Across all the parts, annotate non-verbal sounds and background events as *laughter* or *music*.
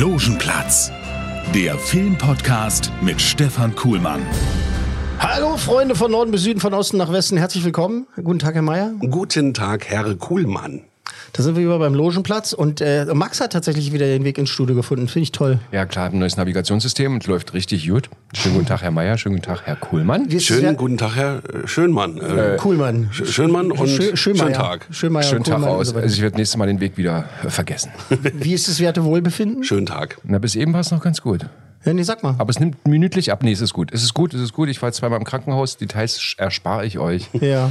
Logenplatz, der Filmpodcast mit Stefan Kuhlmann. Hallo Freunde von Norden bis Süden, von Osten nach Westen, herzlich willkommen. Guten Tag, Herr Mayer. Guten Tag, Herr Kuhlmann. Da sind wir wieder beim Logenplatz und äh, Max hat tatsächlich wieder den Weg ins Studio gefunden. Finde ich toll. Ja, klar, ein neues Navigationssystem und läuft richtig gut. Schönen guten Tag, Herr Meier. Schönen guten Tag, Herr Kuhlmann. Schönen guten Tag, Herr äh, Schönmann. Äh, Kuhlmann. Sch- Schönmann und Schö- Schönmeier. schönen Tag. Schönmeier, Schönen Tag Kuhlmann aus. so. Also ich werde nächstes Mal den Weg wieder äh, vergessen. *laughs* *laughs* Wie ist das werte Wohlbefinden? Schönen Tag. Na, bis eben war es noch ganz gut. Ja, nee, sag mal. Aber es nimmt minütlich ab. Nee, es ist gut. Es ist gut, es ist gut. Ich war zweimal im Krankenhaus. Details erspare ich euch. Ja.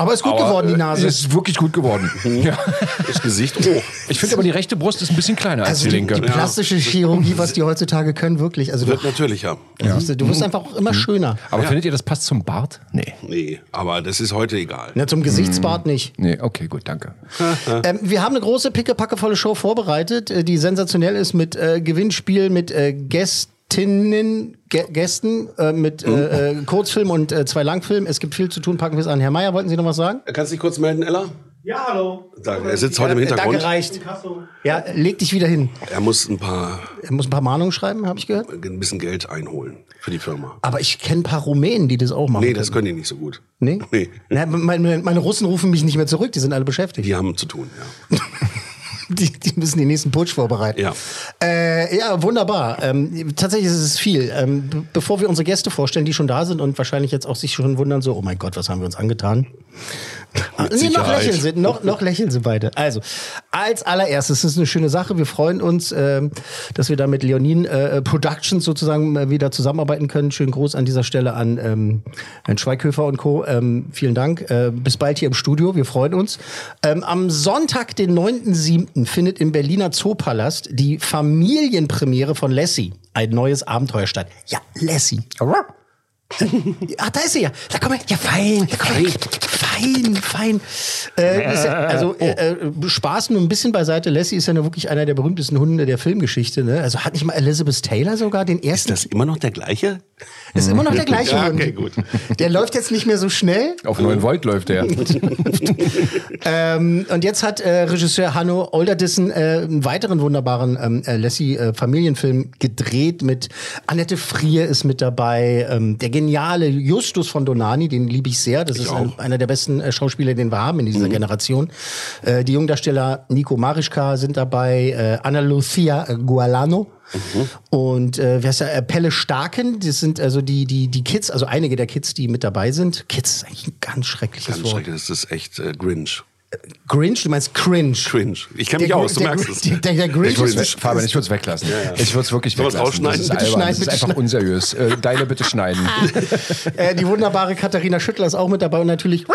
Aber ist gut geworden, die Nase. Es ist wirklich gut geworden. *laughs* ja. Das Gesicht hoch. Ich finde aber, die rechte Brust ist ein bisschen kleiner als also die die, linke. die plastische Chirurgie, was die heutzutage können, wirklich. Also Wird natürlicher. du, du wirst einfach auch immer schöner. aber findet ihr, das passt zum Bart? Nee. Nee, aber das ist heute egal. Ja, zum Gesichtsbart nicht. Nee, okay, gut, danke. *laughs* Ähm, wir haben eine große, pickepackevolle Show vorbereitet, äh, die sensationell ist mit äh, Gewinnspiel, mit äh, Gästinnen, Gä Gästen, äh, mit äh, äh, Kurzfilm und äh, zwei Langfilmen. Es gibt viel zu tun, packen wir es an. Herr Mayer, wollten Sie noch was sagen? Kannst du dich kurz melden, Ella? ja, hallo. Danke. Er sitzt heute im Äh, Hintergrund. Danke, reicht. Ja, leg dich wieder hin. Er muss ein paar, Er muss ein paar Mahnungen schreiben, habe ich gehört. ein bisschen Geld einholen für die Firma. Aber ich kenne ein paar Rumänen, die das auch machen. Nee, das können. können die nicht so gut. Nee? Nee. Na, meine, meine Russen rufen mich nicht mehr zurück, die sind alle beschäftigt. Die haben zu tun, ja. *laughs* Die, die müssen den nächsten Putsch vorbereiten. Ja. Äh, ja, wunderbar. Ähm, tatsächlich ist es viel. Ähm, be- bevor wir unsere Gäste vorstellen, die schon da sind und wahrscheinlich jetzt auch sich schon wundern, so, oh mein Gott, was haben wir uns angetan? Ah, nee, noch lächeln sie, noch, noch lächeln sie beide. Also, als allererstes, das ist eine schöne Sache. Wir freuen uns, ähm, dass wir da mit Leonin äh, Productions sozusagen äh, wieder zusammenarbeiten können. Schönen Gruß an dieser Stelle an ähm, Herrn Schweighöfer und Co. Ähm, vielen Dank. Äh, bis bald hier im Studio. Wir freuen uns. Ähm, am Sonntag, den 9.7., findet im Berliner Zoopalast die Familienpremiere von Lassie. Ein neues Abenteuer statt. Ja, Lassie. Ah, da ist sie ja. Da komm her. Ja, fein. Ja, komm her. Fein, fein. Äh, ja, also äh, äh, Spaß nur ein bisschen beiseite. Lassie ist ja nur wirklich einer der berühmtesten Hunde der Filmgeschichte. Ne? Also hat nicht mal Elizabeth Taylor sogar den ersten? Ist das immer noch der gleiche? Ist immer noch der gleiche Ja, Hund. okay, gut. Der läuft jetzt nicht mehr so schnell. Auf 9 Volt läuft der. *laughs* Ähm, und jetzt hat äh, Regisseur Hanno Olderdissen äh, einen weiteren wunderbaren ähm, äh, Lassie-Familienfilm gedreht mit Annette Frier ist mit dabei, ähm, der geniale Justus von Donani, den liebe ich sehr. Das ist ein, einer der besten äh, Schauspieler, den wir haben in dieser Generation. Äh, die Jungdarsteller Nico Marischka sind dabei, äh, Anna Lucia Gualano. Und äh, wer ist der? Äh, Pelle Starken, das sind also die, die, die Kids, also einige der Kids, die mit dabei sind. Kids ist eigentlich ein ganz schreckliches Ganz Wort. schrecklich, das ist echt äh, Grinch. Grinch, du meinst Cringe. Cringe. Ich kenne mich Der aus, du der merkst es. Der, der, der Grinch Ich würd's ist, weg, Fabian, ich würde es weglassen. Ich würde es wirklich weglassen. Das rausschneiden? ist Bitte albern. schneiden, Das ist bitte einfach schneiden. unseriös. Äh, Deine bitte schneiden. *laughs* äh, die wunderbare Katharina Schüttler ist auch mit dabei und natürlich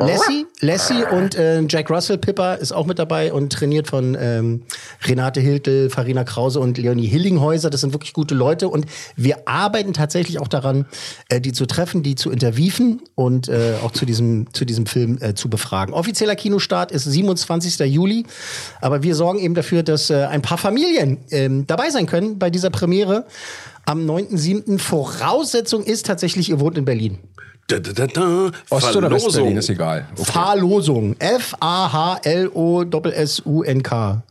Lassie, Lassie und äh, Jack Russell Pippa ist auch mit dabei und trainiert von ähm, Renate Hiltel, Farina Krause und Leonie Hillinghäuser. Das sind wirklich gute Leute und wir arbeiten tatsächlich auch daran, äh, die zu treffen, die zu interviewen und äh, auch zu diesem, zu diesem Film äh, zu befragen. Offizieller Kinostart ist 27. Juli, aber wir sorgen eben dafür, dass äh, ein paar Familien ähm, dabei sein können bei dieser Premiere. Am 9.7. Voraussetzung ist tatsächlich, ihr wohnt in Berlin. Da, da, da, da. Ost- oder. West-Berlin, ist egal. Okay. Verlosung. F-A-H-L-O-S-S-U-N-K.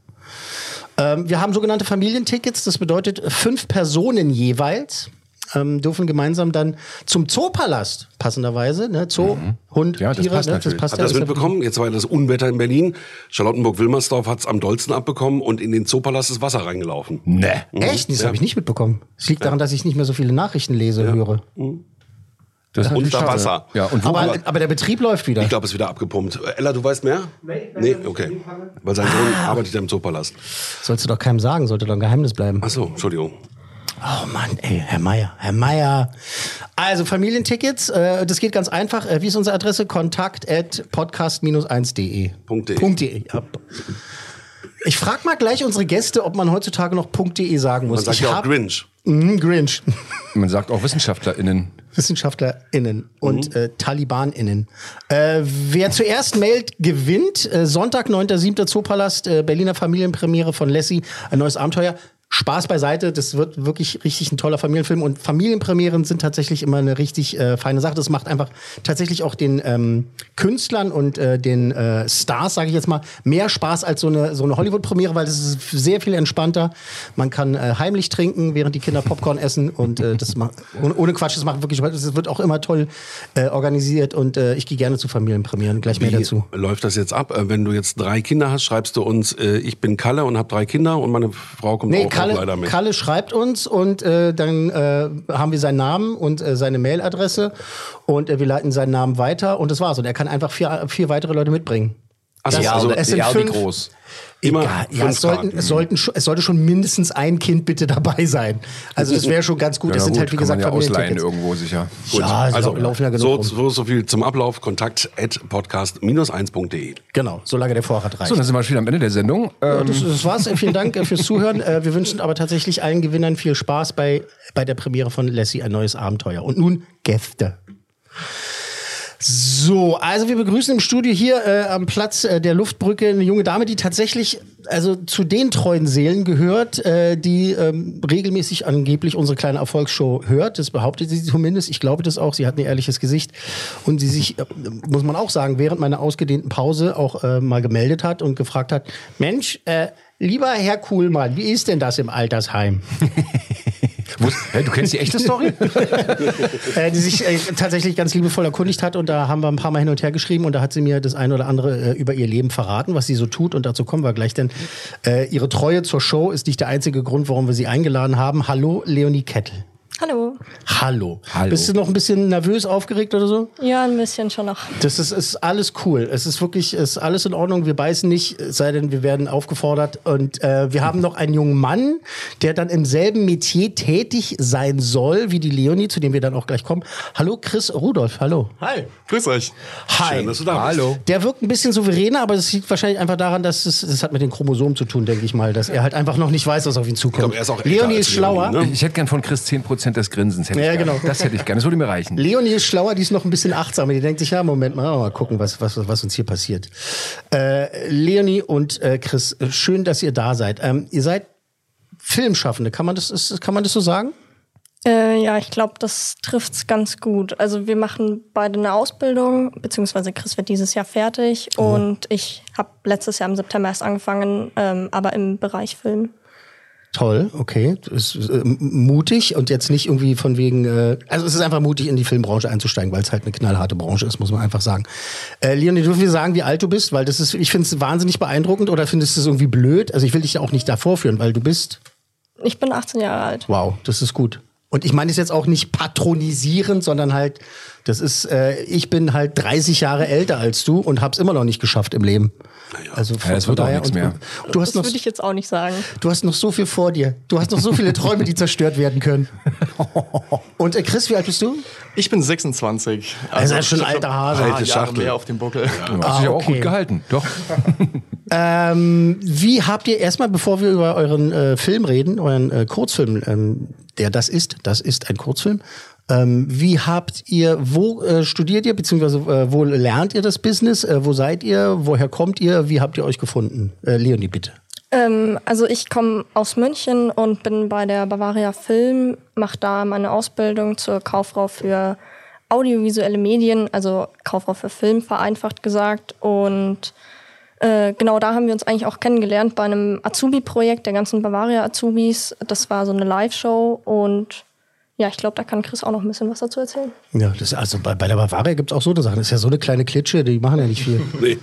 Ähm, wir haben sogenannte Familientickets, das bedeutet fünf Personen jeweils. Ähm, dürfen gemeinsam dann zum Zoopalast, passenderweise, ne? Zoo, Hund, Ja, das Tiere, passt ne? natürlich. passt Hat ja, das ja- mitbekommen? Jetzt war ja das Unwetter in Berlin. Charlottenburg-Wilmersdorf hat es am dollsten abbekommen und in den Zoopalast ist Wasser reingelaufen. Nee. Echt? Das habe ich nicht mitbekommen. Es liegt daran, dass ich nicht mehr so viele Nachrichten lese, höre. Das ist Unter. Wasser. Ja, und wo, Aber, aber der Betrieb läuft wieder. Ich glaube, es ist wieder abgepumpt. Ella, du weißt mehr? Nee. Nee, okay. Weil sein Sohn Ah. arbeitet ja im Zoopalast. Sollst du doch keinem sagen, sollte doch ein Geheimnis bleiben. Ach so, Entschuldigung. Oh Mann, ey, Herr Meier, Herr Meier. Also Familientickets, äh, das geht ganz einfach. Äh, wie ist unsere Adresse? Kontakt at podcast-1.de. Punkt .de. .de. Ja. Ich frage mal gleich unsere Gäste, ob man heutzutage noch .de sagen muss. Man sagt ich ja auch hab- Grinch. Mhm, Grinch. *laughs* Man sagt auch WissenschaftlerInnen. WissenschaftlerInnen und äh, TalibanInnen. Äh, wer zuerst mailt, gewinnt. Äh, Sonntag, 9.7. Zoopalast, äh, Berliner Familienpremiere von Lassie, ein neues Abenteuer. Spaß beiseite, das wird wirklich richtig ein toller Familienfilm und Familienpremieren sind tatsächlich immer eine richtig äh, feine Sache. Das macht einfach tatsächlich auch den ähm, Künstlern und äh, den äh, Stars, sage ich jetzt mal, mehr Spaß als so eine, so eine Hollywood-Premiere, weil das ist sehr viel entspannter. Man kann äh, heimlich trinken, während die Kinder Popcorn *laughs* essen und äh, das macht ohne, ohne Quatsch, das macht wirklich Spaß. Es wird auch immer toll äh, organisiert und äh, ich gehe gerne zu Familienpremieren. Gleich mehr Wie dazu. läuft das jetzt ab? Äh, Wenn du jetzt drei Kinder hast, schreibst du uns, äh, ich bin Kalle und habe drei Kinder und meine Frau kommt Nee, auch, auch leider Kalle, mit. Kalle schreibt uns und äh, dann äh, haben wir seinen Namen und äh, seine Mailadresse und äh, wir leiten seinen Namen weiter und das war's. Und er kann einfach vier, vier weitere Leute mitbringen. Ach so, Das- also es sind ja, wie fünf, groß? immer Egal, ja, es, sollten, es, sollten, es sollte schon mindestens ein Kind bitte dabei sein. Also das wäre schon ganz gut. *laughs* Ja, das sind gut, halt wie gesagt ja ausleihen irgendwo sicher. Gut, Ja, es also laufen ja genug so, rum. so, so viel zum Ablauf. Kontakt at podcast-1.de. Genau, solange der Vorrat reicht. So, dann sind wir schon wieder am Ende der Sendung. Ja, Ähm, das, das war's. *laughs* Vielen Dank äh, fürs Zuhören. Äh, Wir wünschen aber tatsächlich allen Gewinnern viel Spaß bei, bei der Premiere von Lassie ein neues Abenteuer. Und nun Gäste. So, also wir begrüßen im Studio hier äh, am Platz äh, der Luftbrücke eine junge Dame, die tatsächlich also zu den treuen Seelen gehört, äh, die ähm, regelmäßig angeblich unsere kleine Erfolgsshow hört. Das behauptet sie zumindest. Ich glaube das auch. Sie hat ein ehrliches Gesicht und sie sich, äh, muss man auch sagen, während meiner ausgedehnten Pause auch äh, mal gemeldet hat und gefragt hat: Mensch, äh, lieber Herr Kuhlmann, wie ist denn das im Altersheim? *laughs* hä, du kennst die echte Story? *laughs* äh, die sich äh, tatsächlich ganz liebevoll erkundigt hat und da haben wir ein paar Mal hin und her geschrieben und da hat sie mir das eine oder andere äh, über ihr Leben verraten, was sie so tut und dazu kommen wir gleich, denn äh, ihre Treue zur Show ist nicht der einzige Grund, warum wir sie eingeladen haben. Hallo, Leonie Kettel. Hallo. Hallo. Hallo. Bist du noch ein bisschen nervös, aufgeregt oder so? Ja, ein bisschen schon noch. Das ist, ist alles cool. Es ist wirklich, ist alles in Ordnung. Wir beißen nicht, es sei denn, wir werden aufgefordert. Und äh, wir haben noch einen jungen Mann, der dann im selben Metier tätig sein soll wie die Leonie, zu dem wir dann auch gleich kommen. Hallo, Chris Rudolph. Hallo. Hi, grüß euch. Hi. Schön, dass du da bist. Hallo. Der wirkt ein bisschen souveräner, aber das liegt wahrscheinlich einfach daran, dass es, das hat mit den Chromosomen zu tun, denke ich mal, dass er halt einfach noch nicht weiß, was auf ihn zukommt. Ich glaub, er ist auch Leonie ist schlauer. Leonie, ne? Ich hätte gern von Chris 10% des Grinsens. Hätte Ja, ich genau. Das hätte ich gerne. Das würde mir reichen. Leonie ist schlauer, die ist noch ein bisschen achtsamer. Die denkt sich, ja, Moment mal, mal gucken, was, was, was uns hier passiert. Äh, Leonie und äh, Chris, schön, dass ihr da seid. Ähm, ihr seid Filmschaffende, kann man das, ist, kann man das so sagen? Äh, ja, ich glaube, das trifft's ganz gut. Also wir machen beide eine Ausbildung, beziehungsweise Chris wird dieses Jahr fertig und ich habe letztes Jahr im September erst angefangen, ähm, aber im Bereich Film. Toll, okay. Das ist äh, mutig und jetzt nicht irgendwie von wegen, äh, also es ist einfach mutig, in die Filmbranche einzusteigen, weil es halt eine knallharte Branche ist, muss man einfach sagen. Äh, Leonie, dürfen wir sagen, wie alt du bist? Weil das ist, ich finde es wahnsinnig beeindruckend oder findest du es irgendwie blöd? Also ich will dich auch nicht davor führen, weil du bist, Ich bin 18 Jahre alt. wow, das ist gut. Und ich meine es jetzt auch nicht patronisierend, sondern halt, das ist, äh, ich bin halt 30 Jahre älter als du und hab's immer noch nicht geschafft im Leben. Also von, Ja, das von wird auch daher nichts und, mehr. und du hast Das noch würde ich jetzt auch nicht sagen. Du hast noch so viel vor dir. Du hast noch so viele Träume, die zerstört werden können. *laughs* Und äh, Chris, wie alt bist du? Ich bin 26. Also ist schon alter Hase. Alte Jahre Schachtel. mehr auf dem Buckel. Du hast dich Ah, auch okay. gut gehalten. Doch. *laughs* Ähm, wie habt ihr erstmal, bevor wir über euren äh, Film reden, euren äh, Kurzfilm, ähm, der das ist, das ist ein Kurzfilm. Ähm, wie habt ihr, wo äh, studiert ihr, beziehungsweise äh, wo lernt ihr das Business? Äh, wo seid ihr? Woher kommt ihr? Wie habt ihr euch gefunden? Äh, Leonie, bitte. Ähm, also ich komme aus München und bin bei der Bavaria Film, mache da meine Ausbildung zur Kauffrau für audiovisuelle Medien, also Kauffrau für Film vereinfacht gesagt. Und äh, genau da haben wir uns eigentlich auch kennengelernt bei einem Azubi-Projekt der ganzen Bavaria Azubis. Das war so eine Live-Show und ja, ich glaube, da kann Chris auch noch ein bisschen was dazu erzählen. Ja, das, also bei, bei der Bavaria gibt's auch so eine Sachen. Das ist ja so eine kleine Klitsche, die machen ja nicht viel. *laughs* Nee.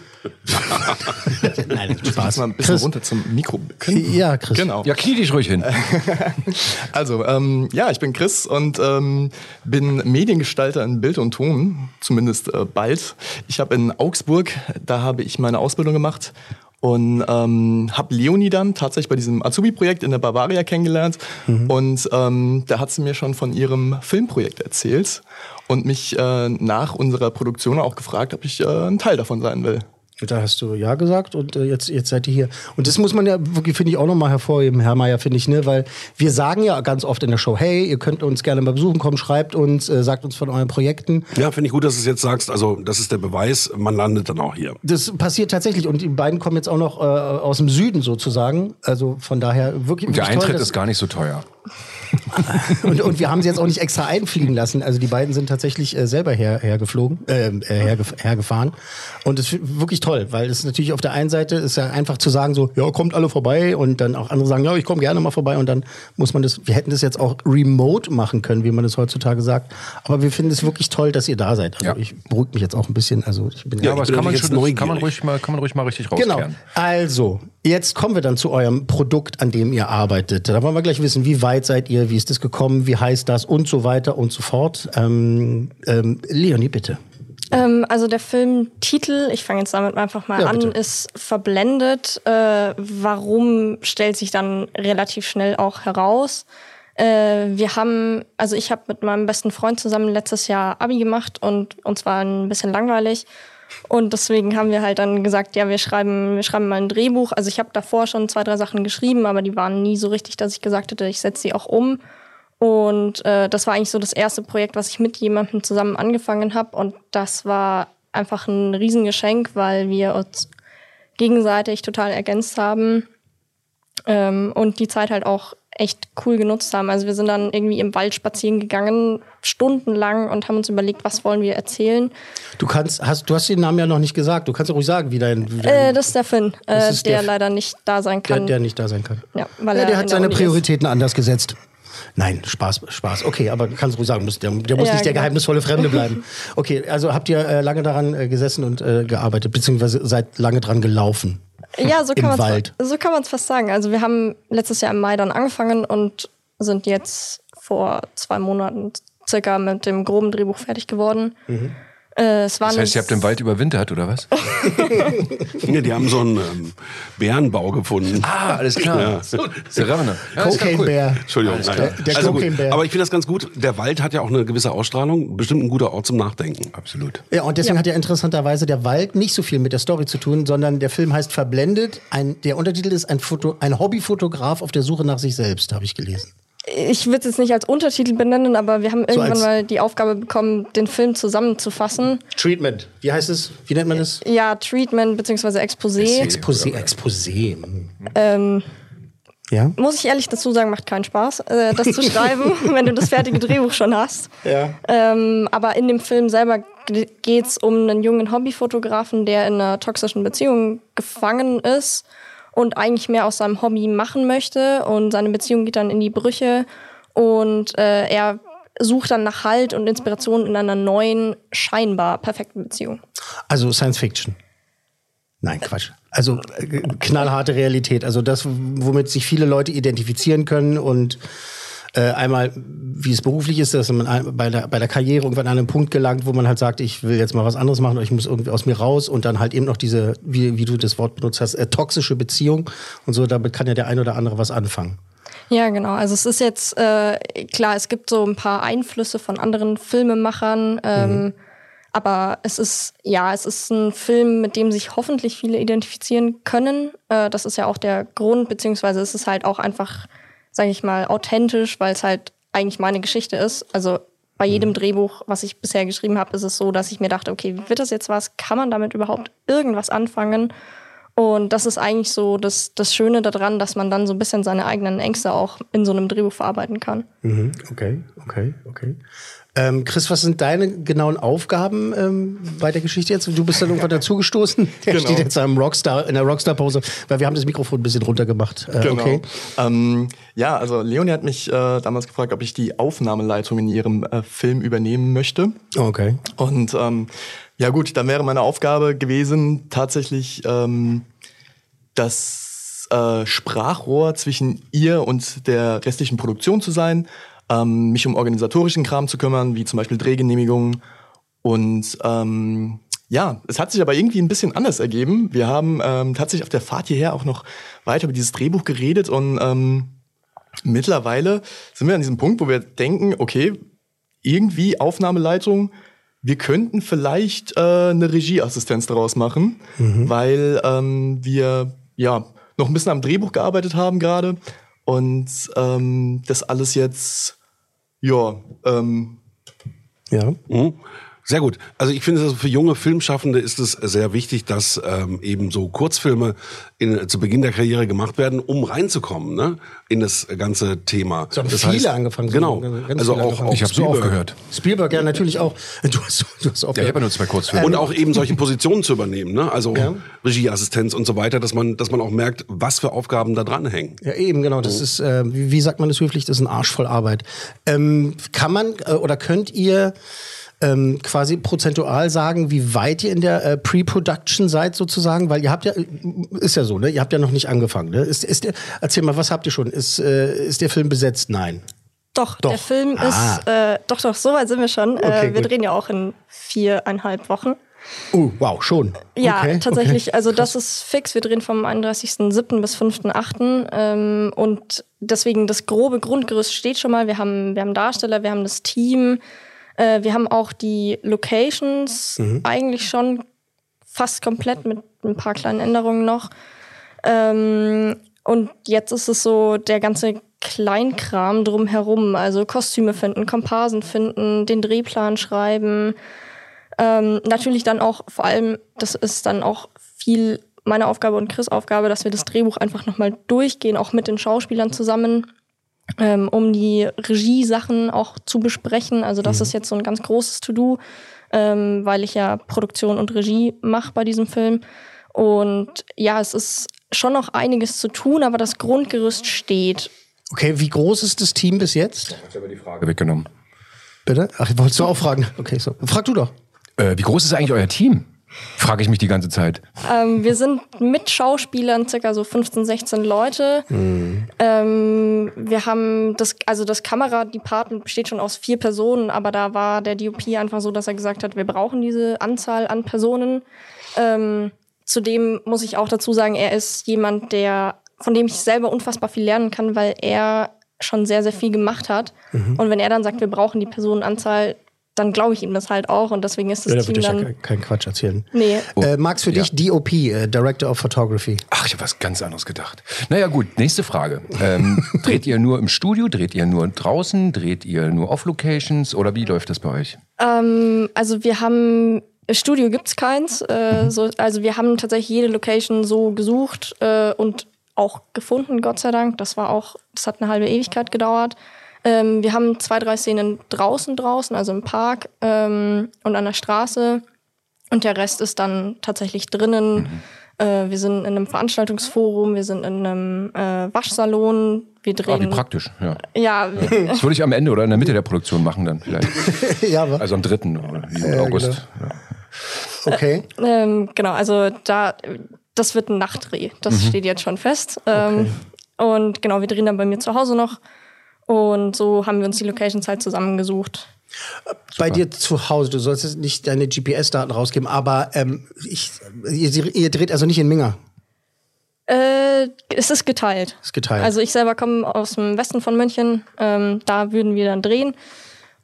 *laughs* Nein, Spaß. Mal ein bisschen Chris. runter zum Mikro. Ja, Chris. Genau. Ja, knie dich ruhig hin. *laughs* Also, ähm, ja, ich bin Chris und ähm, bin Mediengestalter in Bild und Ton, zumindest äh, bald. Ich habe in Augsburg, da habe ich meine Ausbildung gemacht und ähm, habe Leonie dann tatsächlich bei diesem Azubi-Projekt in der Bavaria kennengelernt und ähm, da hat sie mir schon von ihrem Filmprojekt erzählt und mich äh, nach unserer Produktion auch gefragt, ob ich äh, ein Teil davon sein will. Da hast du ja gesagt und äh, jetzt, jetzt seid ihr hier. Und das muss man ja wirklich, finde ich, auch nochmal hervorheben, Herr Mayer, finde ich, ne? Weil wir sagen ja ganz oft in der Show, hey, ihr könnt uns gerne mal besuchen, kommt, schreibt uns, äh, sagt uns von euren Projekten. Ja, finde ich gut, dass du es jetzt sagst. Also, das ist der Beweis, man landet dann auch hier. Das passiert tatsächlich und die beiden kommen jetzt auch noch äh, aus dem Süden sozusagen. Also von daher wirklich. Und der wirklich Eintritt toll, ist gar nicht so teuer. *laughs* und, und wir haben sie jetzt auch nicht extra einfliegen lassen. Also die beiden sind tatsächlich äh, selber her, hergeflogen, äh, äh, hergef hergefahren. Und das ist wirklich toll, weil es natürlich auf der einen Seite ist ja einfach zu sagen so, ja, kommt alle vorbei und dann auch andere sagen, ja, ich komme gerne mal vorbei und dann muss man das, wir hätten das jetzt auch remote machen können, wie man das heutzutage sagt. Aber wir finden es wirklich toll, dass ihr da seid. Also Ja. ich beruhige mich jetzt auch ein bisschen. Also ich bin Ja, aber ich das bin kann man, schon, kann man, ruhig mal, kann man ruhig mal richtig Genau. rauskehren. Also, jetzt kommen wir dann zu eurem Produkt, an dem ihr arbeitet. Da wollen wir gleich wissen, wie weit seid ihr, wie ist das gekommen, wie heißt das und so weiter und so fort. Ähm, ähm, Leonie, bitte. Ähm, also der Filmtitel, ich fange jetzt damit einfach mal Ja, an, bitte. ist verblendet. Äh, warum stellt sich dann relativ schnell auch heraus? Äh, wir haben, also ich habe mit meinem besten Freund zusammen letztes Jahr Abi gemacht und uns war ein bisschen langweilig. Und deswegen haben wir halt dann gesagt, ja, wir schreiben, wir schreiben mal ein Drehbuch. Also ich habe davor schon zwei, drei Sachen geschrieben, aber die waren nie so richtig, dass ich gesagt hätte, ich setze sie auch um. Und äh, das war eigentlich so das erste Projekt, was ich mit jemandem zusammen angefangen habe. Und das war einfach ein Riesengeschenk, weil wir uns gegenseitig total ergänzt haben ähm, und die Zeit halt auch echt cool genutzt haben. Also wir sind dann irgendwie im Wald spazieren gegangen, stundenlang und haben uns überlegt, was wollen wir erzählen. Du kannst, hast, du hast den Namen ja noch nicht gesagt. Du kannst ruhig sagen, wie dein, wie Äh, dein das ist der Finn, äh, ist der, der- leider nicht da sein der, kann. der nicht da sein kann. ja, weil Ja, er der in hat der seine Uni ist. Prioritäten anders gesetzt. Nein, Spaß, Spaß. Okay, aber du kannst ruhig sagen, der, der muss Ja, nicht der genau. geheimnisvolle Fremde bleiben. *laughs* Okay, also habt ihr äh, lange daran äh, gesessen und äh, gearbeitet, beziehungsweise seid lange dran gelaufen. Ja, so *laughs* kann man so kann fast sagen. Also wir haben letztes Jahr im Mai dann angefangen und sind jetzt vor zwei Monaten circa mit dem groben Drehbuch fertig geworden. Mhm. Äh, Das heißt, ihr habt im Wald überwintert, oder was? *laughs* Ja, die haben so einen ähm, Bärenbau gefunden. Ah, alles klar. Ja. Der Revenant. Ja, ist ja Cocaine cool. Entschuldigung. klar. Nein. Der also gut. Cocaine Bear. Aber ich finde das ganz gut. Der Wald hat ja auch eine gewisse Ausstrahlung. Bestimmt ein guter Ort zum Nachdenken. Absolut. Ja, und deswegen Ja. hat ja interessanterweise der Wald nicht so viel mit der Story zu tun, sondern der Film heißt Verblendet. Ein, der Untertitel ist ein, Foto, ein Hobbyfotograf auf der Suche nach sich selbst, habe ich gelesen. Ich würde es jetzt nicht als Untertitel benennen, aber wir haben irgendwann als- mal die Aufgabe bekommen, den Film zusammenzufassen. Treatment. Wie heißt es? Wie nennt man das? Ja, Treatment bzw. Exposé. Exposé. Exposé. Ähm, Ja. muss ich ehrlich dazu sagen, macht keinen Spaß, äh, das zu *laughs* schreiben, wenn du das fertige Drehbuch schon hast. Ja. Ähm, aber in dem Film selber geht es um einen jungen Hobbyfotografen, der in einer toxischen Beziehung gefangen ist und eigentlich mehr aus seinem Hobby machen möchte. Und seine Beziehung geht dann in die Brüche und äh, er sucht dann nach Halt und Inspiration in einer neuen, scheinbar perfekten Beziehung. Also Science Fiction. Nein, Quatsch. Also äh, knallharte Realität. Also das, womit sich viele Leute identifizieren können und äh, einmal, wie es beruflich ist, dass man bei der, bei der Karriere irgendwann an einen Punkt gelangt, wo man halt sagt, ich will jetzt mal was anderes machen oder ich muss irgendwie aus mir raus und dann halt eben noch diese, wie, wie du das Wort benutzt hast, äh, toxische Beziehung und so, damit kann ja der ein oder andere was anfangen. Ja, genau. Also es ist jetzt äh, klar, es gibt so ein paar Einflüsse von anderen Filmemachern, ähm, aber es ist ja, es ist ein Film, mit dem sich hoffentlich viele identifizieren können. Äh, das ist ja auch der Grund, beziehungsweise es ist halt auch einfach, sage ich mal, authentisch, weil es halt eigentlich meine Geschichte ist. Also bei jedem Drehbuch, was ich bisher geschrieben habe, ist es so, dass ich mir dachte, okay, wird das jetzt was? Kann man damit überhaupt irgendwas anfangen? Und das ist eigentlich so das, das Schöne daran, dass man dann so ein bisschen seine eigenen Ängste auch in so einem Drehbuch verarbeiten kann. Mhm, okay, okay, okay. Ähm, Chris, was sind deine genauen Aufgaben ähm, bei der Geschichte jetzt? Du bist dann irgendwann dazugestoßen. *laughs* Der Genau. steht jetzt am Rockstar, in der Rockstar-Pose, weil wir haben das Mikrofon ein bisschen runtergemacht. Äh, Okay. Ähm, ja, also Leonie hat mich äh, damals gefragt, ob ich die Aufnahmeleitung in ihrem äh, Film übernehmen möchte. Okay. Und ähm, ja gut, dann wäre meine Aufgabe gewesen, tatsächlich ähm, das äh, Sprachrohr zwischen ihr und der restlichen Produktion zu sein, ähm, mich um organisatorischen Kram zu kümmern, wie zum Beispiel Drehgenehmigungen und ähm, ja, es hat sich aber irgendwie ein bisschen anders ergeben. Wir haben ähm, tatsächlich auf der Fahrt hierher auch noch weiter über dieses Drehbuch geredet und ähm, mittlerweile sind wir an diesem Punkt, wo wir denken, okay, irgendwie Aufnahmeleitung, wir könnten vielleicht äh, eine Regieassistenz daraus machen, weil ähm, wir ja noch ein bisschen am Drehbuch gearbeitet haben gerade und ähm, das alles jetzt ja ähm, Ja. Mhm. Sehr gut. Also ich finde, also für junge Filmschaffende ist es sehr wichtig, dass ähm, eben so Kurzfilme in, zu Beginn der Karriere gemacht werden, um reinzukommen ne? in das ganze Thema. So haben das viele angefangen, so Genau. ganz Also auch, angefangen. auch Ich habe so Spielberg. aufgehört. Spielberg ja natürlich auch. *laughs* Du hast, du hast Ja, aufgehört. ich habe ja nur zwei Kurzfilme. Und auch eben solche Positionen zu übernehmen, ne? also Ja. Regieassistenz und so weiter, dass man, dass man auch merkt, was für Aufgaben da dran hängen. Ja, eben, genau. Das ist, äh, wie, wie sagt man das höflich, das ist ein Arsch voll Arbeit. Ähm, kann man äh, oder könnt ihr ähm, quasi prozentual sagen, wie weit ihr in der äh, Pre-Production seid sozusagen? Weil ihr habt ja, ist ja so, ne? Ihr habt ja noch nicht angefangen. Ne? Ist, ist der, erzähl mal, was habt ihr schon? Ist, äh, ist der Film besetzt? Nein. Doch, Doch. der Film Ah. ist, äh, doch, doch, so weit sind wir schon. Okay, äh, wir gut. drehen ja auch in viereinhalb Wochen. Oh, wow, schon. Ja, Okay, tatsächlich. okay. Also das ist fix. Wir drehen vom 31.07. bis 5.08. Ähm, und deswegen das grobe Grundgerüst steht schon mal. Wir haben, wir haben Darsteller, wir haben das Team, äh, wir haben auch die Locations Mhm. eigentlich schon fast komplett mit ein paar kleinen Änderungen noch. Ähm, und jetzt ist es so der ganze Kleinkram drumherum. Also Kostüme finden, Komparsen finden, den Drehplan schreiben. Ähm, natürlich dann auch, vor allem, das ist dann auch viel meine Aufgabe und Chris Aufgabe, dass wir das Drehbuch einfach nochmal durchgehen, auch mit den Schauspielern zusammen, ähm, um die Regie-Sachen auch zu besprechen. Also das ist jetzt so ein ganz großes To-Do, ähm, weil ich ja Produktion und Regie mache bei diesem Film. Und ja, es ist schon noch einiges zu tun, aber das Grundgerüst steht. Okay, wie groß ist das Team bis jetzt? Ich habe die Frage weggenommen. Bitte? Ach, wolltest du auch fragen? Okay, so. Frag du doch. Äh, wie groß ist eigentlich euer Team? Frage ich mich die ganze Zeit. Ähm, wir sind mit Schauspielern circa so 15, 16 Leute. Ähm, wir haben das, also das Kameradepartment besteht schon aus vier Personen, aber da war der DOP einfach so, dass er gesagt hat, wir brauchen diese Anzahl an Personen. Ähm, zudem muss ich auch dazu sagen, er ist jemand, der, von dem ich selber unfassbar viel lernen kann, weil er schon sehr, sehr viel gemacht hat. Und wenn er dann sagt, wir brauchen die Personenanzahl, dann glaube ich ihm das halt auch und deswegen ist das Ja, da Team würde ich ja dann. kein- keinen Quatsch erzählen. Nee. Äh, Max, für Ja. dich DOP, äh, Director of Photography. Ach, ich habe was ganz anderes gedacht. Naja, gut, nächste Frage. Ähm, *laughs* dreht ihr nur im Studio? Dreht ihr nur draußen? Dreht ihr nur off-Locations? Oder wie läuft das bei euch? Ähm, also wir haben Studio gibt's keins. Äh, so, also wir haben tatsächlich jede Location so gesucht äh, und auch gefunden, Gott sei Dank. Das war auch, das hat eine halbe Ewigkeit gedauert. Ähm, wir haben zwei, drei Szenen draußen draußen, also im Park ähm, und an der Straße. Und der Rest ist dann tatsächlich drinnen. Äh, wir sind in einem Veranstaltungsforum, wir sind in einem äh, Waschsalon, wir Ah, wie drehen. praktisch, ja. ja, Das würde ich am Ende oder in der Mitte der Produktion machen dann vielleicht. *laughs* ja, aber, Also am 3. oder wie August. Ja. okay. Ähm, genau, also da, das wird ein Nachtdreh. Das steht jetzt schon fest. Ähm, Und genau, wir drehen dann bei mir zu Hause noch. Und so haben wir uns die Locations halt zusammengesucht. Bei dir zu Hause, du sollst jetzt nicht deine GPS-Daten rausgeben, aber ähm, ich, ihr, ihr dreht also nicht in Minga. Äh, es ist geteilt. Ist geteilt. Also ich selber komme aus dem Westen von München. Ähm, da würden wir dann drehen.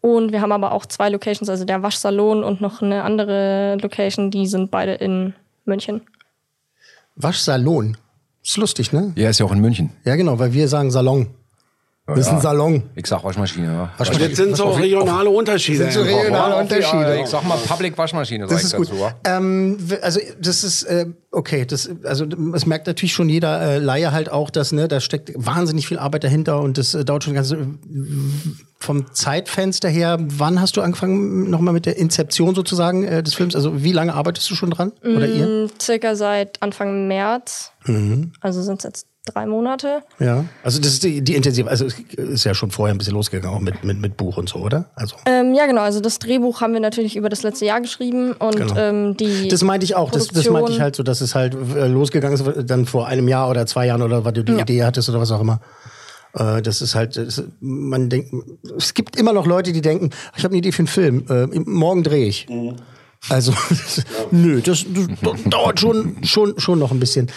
Und wir haben aber auch zwei Locations, also der Waschsalon und noch eine andere Location, die sind beide in München. Waschsalon. Ist lustig, ne? Ja, ist ja auch in München. Ja, genau, weil wir sagen Salon. Das ist ein Salon. Ich sag Waschmaschine, ja. Und jetzt sind so regionale Unterschiede. Sind so regionale Unterschiede. Ich sag mal Public Waschmaschine, sag Das ich ist gut. Ähm, also das ist äh, okay. Das also es merkt natürlich schon jeder äh, Laie halt auch, dass ne, da steckt wahnsinnig viel Arbeit dahinter und das äh, dauert schon ganz äh, vom Zeitfenster her. Wann hast du angefangen nochmal mit der Inzeption sozusagen äh, des Films? Also wie lange arbeitest du schon dran oder ihr? Mm, Circa seit Anfang März. Also sind es jetzt drei Monate. Ja. Also das ist die, die intensive. Also es ist ja schon vorher ein bisschen losgegangen auch mit mit mit Buch und so, oder? Also Ähm, ja, genau. Also das Drehbuch haben wir natürlich über das letzte Jahr geschrieben und Genau. ähm, die. Das meinte ich auch. Das, das meinte ich halt so, dass es halt äh, losgegangen ist, dann vor einem Jahr oder zwei Jahren oder was du die Ja. Idee hattest oder was auch immer. Äh, Das ist halt, das, man denkt, es gibt immer noch Leute, die denken, ich habe eine Idee für einen Film, äh, morgen drehe ich. Also, *laughs* nö, das, das *laughs* dauert schon, schon, schon noch ein bisschen.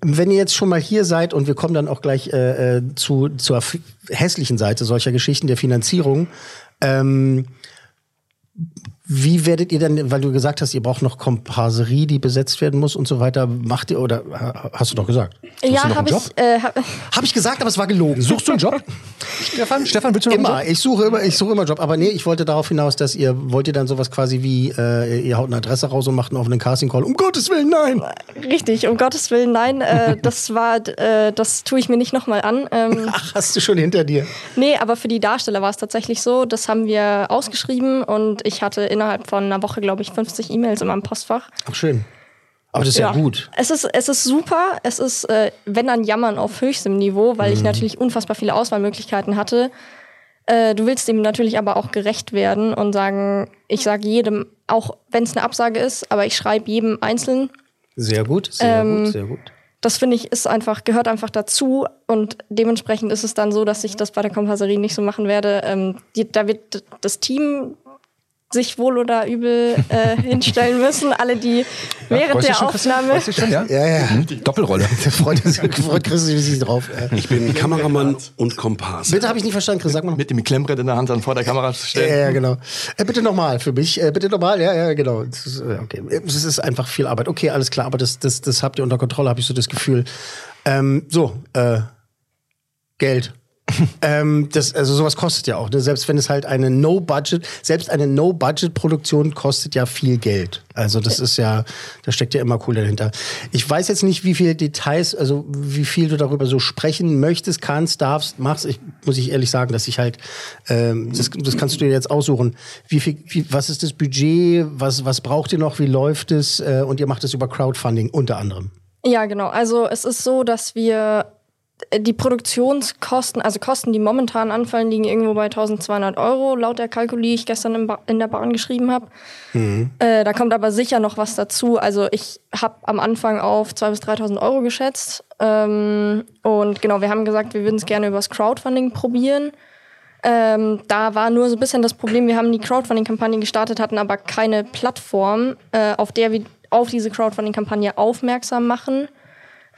Wenn ihr jetzt schon mal hier seid und wir kommen dann auch gleich äh, äh, zu, zur hässlichen Seite solcher Geschichten der Finanzierung, ähm, wie werdet ihr denn, weil du gesagt hast, ihr braucht noch Komparserie, die besetzt werden muss und so weiter, macht ihr oder ha- hast du doch gesagt? ja, noch habe einen ich. Äh, hab, Habe ich gesagt, aber es war gelogen. Suchst du einen Job? Stefan, Stefan, willst du noch einen Immer, Job? ich suche immer, ich suche immer Job. Aber nee, ich wollte darauf hinaus, dass ihr, wollt ihr dann sowas quasi wie, äh, ihr haut eine Adresse raus und macht einen offenen Casting-Call. Um Gottes Willen, nein! richtig, um Gottes Willen, nein. Äh, *laughs* das war, äh, das tue ich mir nicht nochmal an. Ähm, Ach, hast du schon hinter dir. Nee, aber für die Darsteller war es tatsächlich so. Das haben wir ausgeschrieben und ich hatte innerhalb von einer Woche, glaube ich, 50 E-Mails in meinem Postfach. Ach, schön. Aber das ist ja, gut. Es ist, es ist super. Es ist, äh, wenn dann Jammern auf höchstem Niveau, weil Mhm. ich natürlich unfassbar viele Auswahlmöglichkeiten hatte. Äh, du willst dem natürlich aber auch gerecht werden und sagen, ich sage jedem, auch wenn es eine Absage ist, aber ich schreibe jedem einzeln. Sehr gut, sehr Ähm, gut, sehr gut. Das finde ich ist einfach, gehört einfach dazu und dementsprechend ist es dann so, dass ich das bei der Kompasserie nicht so machen werde. Ähm, die, da wird das Team sich wohl oder übel äh, *laughs* hinstellen müssen. Alle, die während du der? Aufnahme. Schon, ja? Ja, ja. Mhm. Doppelrolle. *laughs* Der freut, freut Chris sich drauf. Äh, Ich bin Kameramann und Komparse. bitte habe ich nicht verstanden, Chris. Sag mal noch. Mit dem Klemmbrett in der Hand dann vor der Kamera zu Ja, stellen. ja, genau. Äh, bitte nochmal für mich. Äh, bitte nochmal. Ja, ja, genau. Das ist, äh, okay. Es ist einfach viel Arbeit. Okay, alles klar. Aber das, das, das habt ihr unter Kontrolle, habe ich so das Gefühl. Ähm, so, äh, Geld. Ähm, das, also sowas kostet ja auch. Ne? Selbst wenn es halt eine No-Budget, selbst eine No-Budget-Produktion kostet ja viel Geld. Also das ist ja, da steckt ja immer Kohle dahinter. Ich weiß jetzt nicht, wie viele Details, also wie viel du darüber so sprechen möchtest, kannst, darfst, machst. Ich muss ich ehrlich sagen, dass ich halt, ähm, das, das kannst du dir jetzt aussuchen. Wie viel, wie, was ist das Budget? Was, was braucht ihr noch? Wie läuft es? Äh, und ihr macht es über Crowdfunding unter anderem. Ja, genau. Also es ist so, dass wir die Produktionskosten, also Kosten, die momentan anfallen, liegen irgendwo bei 1200 Euro, laut der Kalkuli, die ich gestern ba in der Bahn geschrieben habe. Äh, da kommt aber sicher noch was dazu. Also ich habe am Anfang auf 2.000 bis 3.000 Euro geschätzt. Ähm, und genau, wir haben gesagt, wir würden es gerne übers Crowdfunding probieren. Ähm, da war nur so ein bisschen das Problem, wir haben die Crowdfunding-Kampagne gestartet, hatten aber keine Plattform, äh, auf der wir auf diese Crowdfunding-Kampagne aufmerksam machen.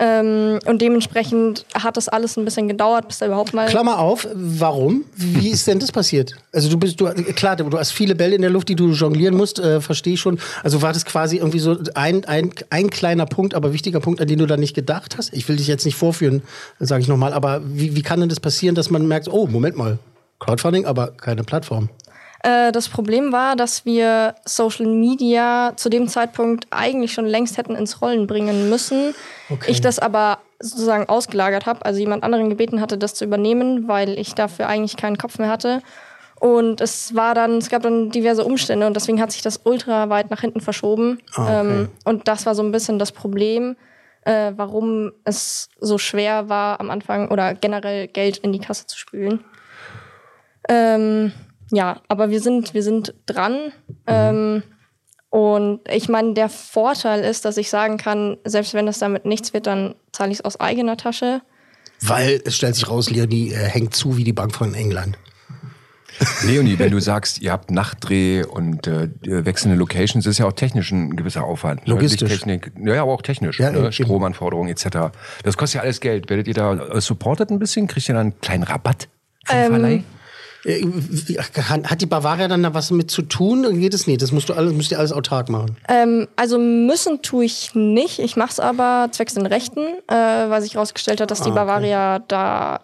Ähm, und dementsprechend hat das alles ein bisschen gedauert, bis da überhaupt mal. Klammer auf, warum? Wie ist denn das passiert? Also du bist, du, klar, du hast viele Bälle in der Luft, die du jonglieren musst, äh, verstehe ich schon. Also war das quasi irgendwie so ein, ein, ein kleiner Punkt, aber wichtiger Punkt, an den du da nicht gedacht hast? Ich will dich jetzt nicht vorführen, sage ich nochmal, aber wie, wie kann denn das passieren, dass man merkt, oh, Moment mal, Crowdfunding, aber keine Plattform? Äh, das Problem war, dass wir Social Media zu dem Zeitpunkt eigentlich schon längst hätten ins Rollen bringen müssen. Okay. Ich das aber sozusagen ausgelagert habe, also jemand anderen gebeten hatte, das zu übernehmen, weil ich dafür eigentlich keinen Kopf mehr hatte. Und es war dann, es gab dann diverse Umstände und deswegen hat sich das ultra weit nach hinten verschoben. Ah, okay. ähm, und das war so ein bisschen das Problem, äh, warum es so schwer war am Anfang oder generell Geld in die Kasse zu spülen. Ähm, ja, aber wir sind, wir sind dran. Ähm, und ich meine, der Vorteil ist, dass ich sagen kann, selbst wenn es damit nichts wird, dann zahle ich es aus eigener Tasche. Weil es stellt sich raus, Leonie äh, hängt zu wie die Bank von England. Leonie, wenn du *laughs* sagst, ihr habt Nachtdreh und äh, wechselnde Locations, ist ja auch technisch ein gewisser Aufwand. ne? Logistisch. Lichttechnik, ja, ja, aber auch technisch. Ja, ne? Stromanforderungen etc. Das kostet ja alles Geld. Werdet ihr da äh, supportet ein bisschen? Kriegt ihr dann einen kleinen Rabatt vom Ähm, Verleih? Äh, Hat die Bavaria dann da was mit zu tun? Geht es nicht? Das musst du alles, müsst ihr alles autark machen. Ähm, also müssen tue ich nicht. Ich mache es aber zwecks den Rechten, äh, weil sich herausgestellt hat, dass die Ah, okay. Bavaria da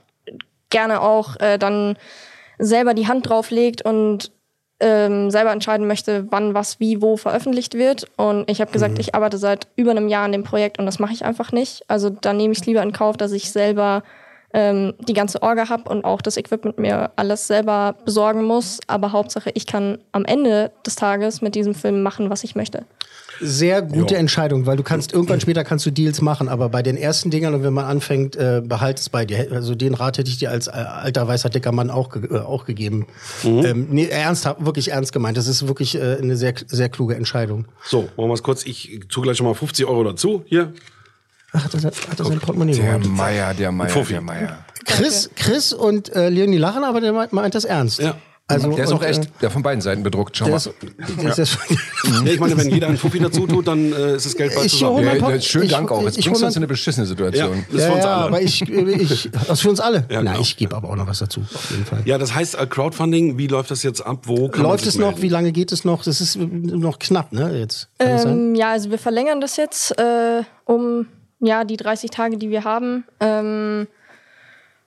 gerne auch äh, dann selber die Hand drauf legt und ähm, selber entscheiden möchte, wann was wie wo veröffentlicht wird. Und ich habe gesagt, Mhm. ich arbeite seit über einem Jahr an dem Projekt und das mache ich einfach nicht. Also da nehme ich es lieber in Kauf, dass ich selber ähm, die ganze Orga habe und auch das Equipment mir alles selber besorgen muss. Aber Hauptsache, ich kann am Ende des Tages mit diesem Film machen, was ich möchte. Sehr gute Entscheidung, weil du kannst irgendwann später kannst du Deals machen, aber bei den ersten Dingern und wenn man anfängt, äh, behalt es bei dir. Also den Rat hätte ich dir als äh, alter weißer dicker Mann auch, ge äh, auch gegeben. Ähm, nee, ernsthaft, wirklich ernst gemeint. Das ist wirklich äh, eine sehr sehr kluge Entscheidung. So, machen wir es kurz. Ich tue gleich schon mal 50 Euro dazu. Hier. Ach, hat er, hat er sein Portemonnaie Der geholt? Meier, der Meier, Fuffi. der Meier. Chris, Chris und äh, Leonie lachen, aber der meint, meint das ernst. Ja. Also, Der ist und, auch echt, äh, der von beiden Seiten bedruckt. Schau Der mal. ist, der ist, Ja, *laughs* ich meine, wenn jeder einen Fuffi dazu tut, dann äh, ist das Geld bald Ich zusammen. Ja, ja, schönen ich- Dank auch. Jetzt ich bringst du uns in eine beschissene Ja, Situation. das ist ja, für uns ja, alle. aber ich, ich, das ist für uns alle. Ja, Na, genau. ich gebe aber auch noch was dazu, auf jeden Fall. Ja, das heißt äh, Crowdfunding, wie läuft das jetzt ab? Wo Läuft es noch? Wie lange geht es noch? Das ist noch knapp, ne? Jetzt. Ähm, ja, also wir verlängern das jetzt äh, um ja, die 30 Tage, die wir haben. Ähm,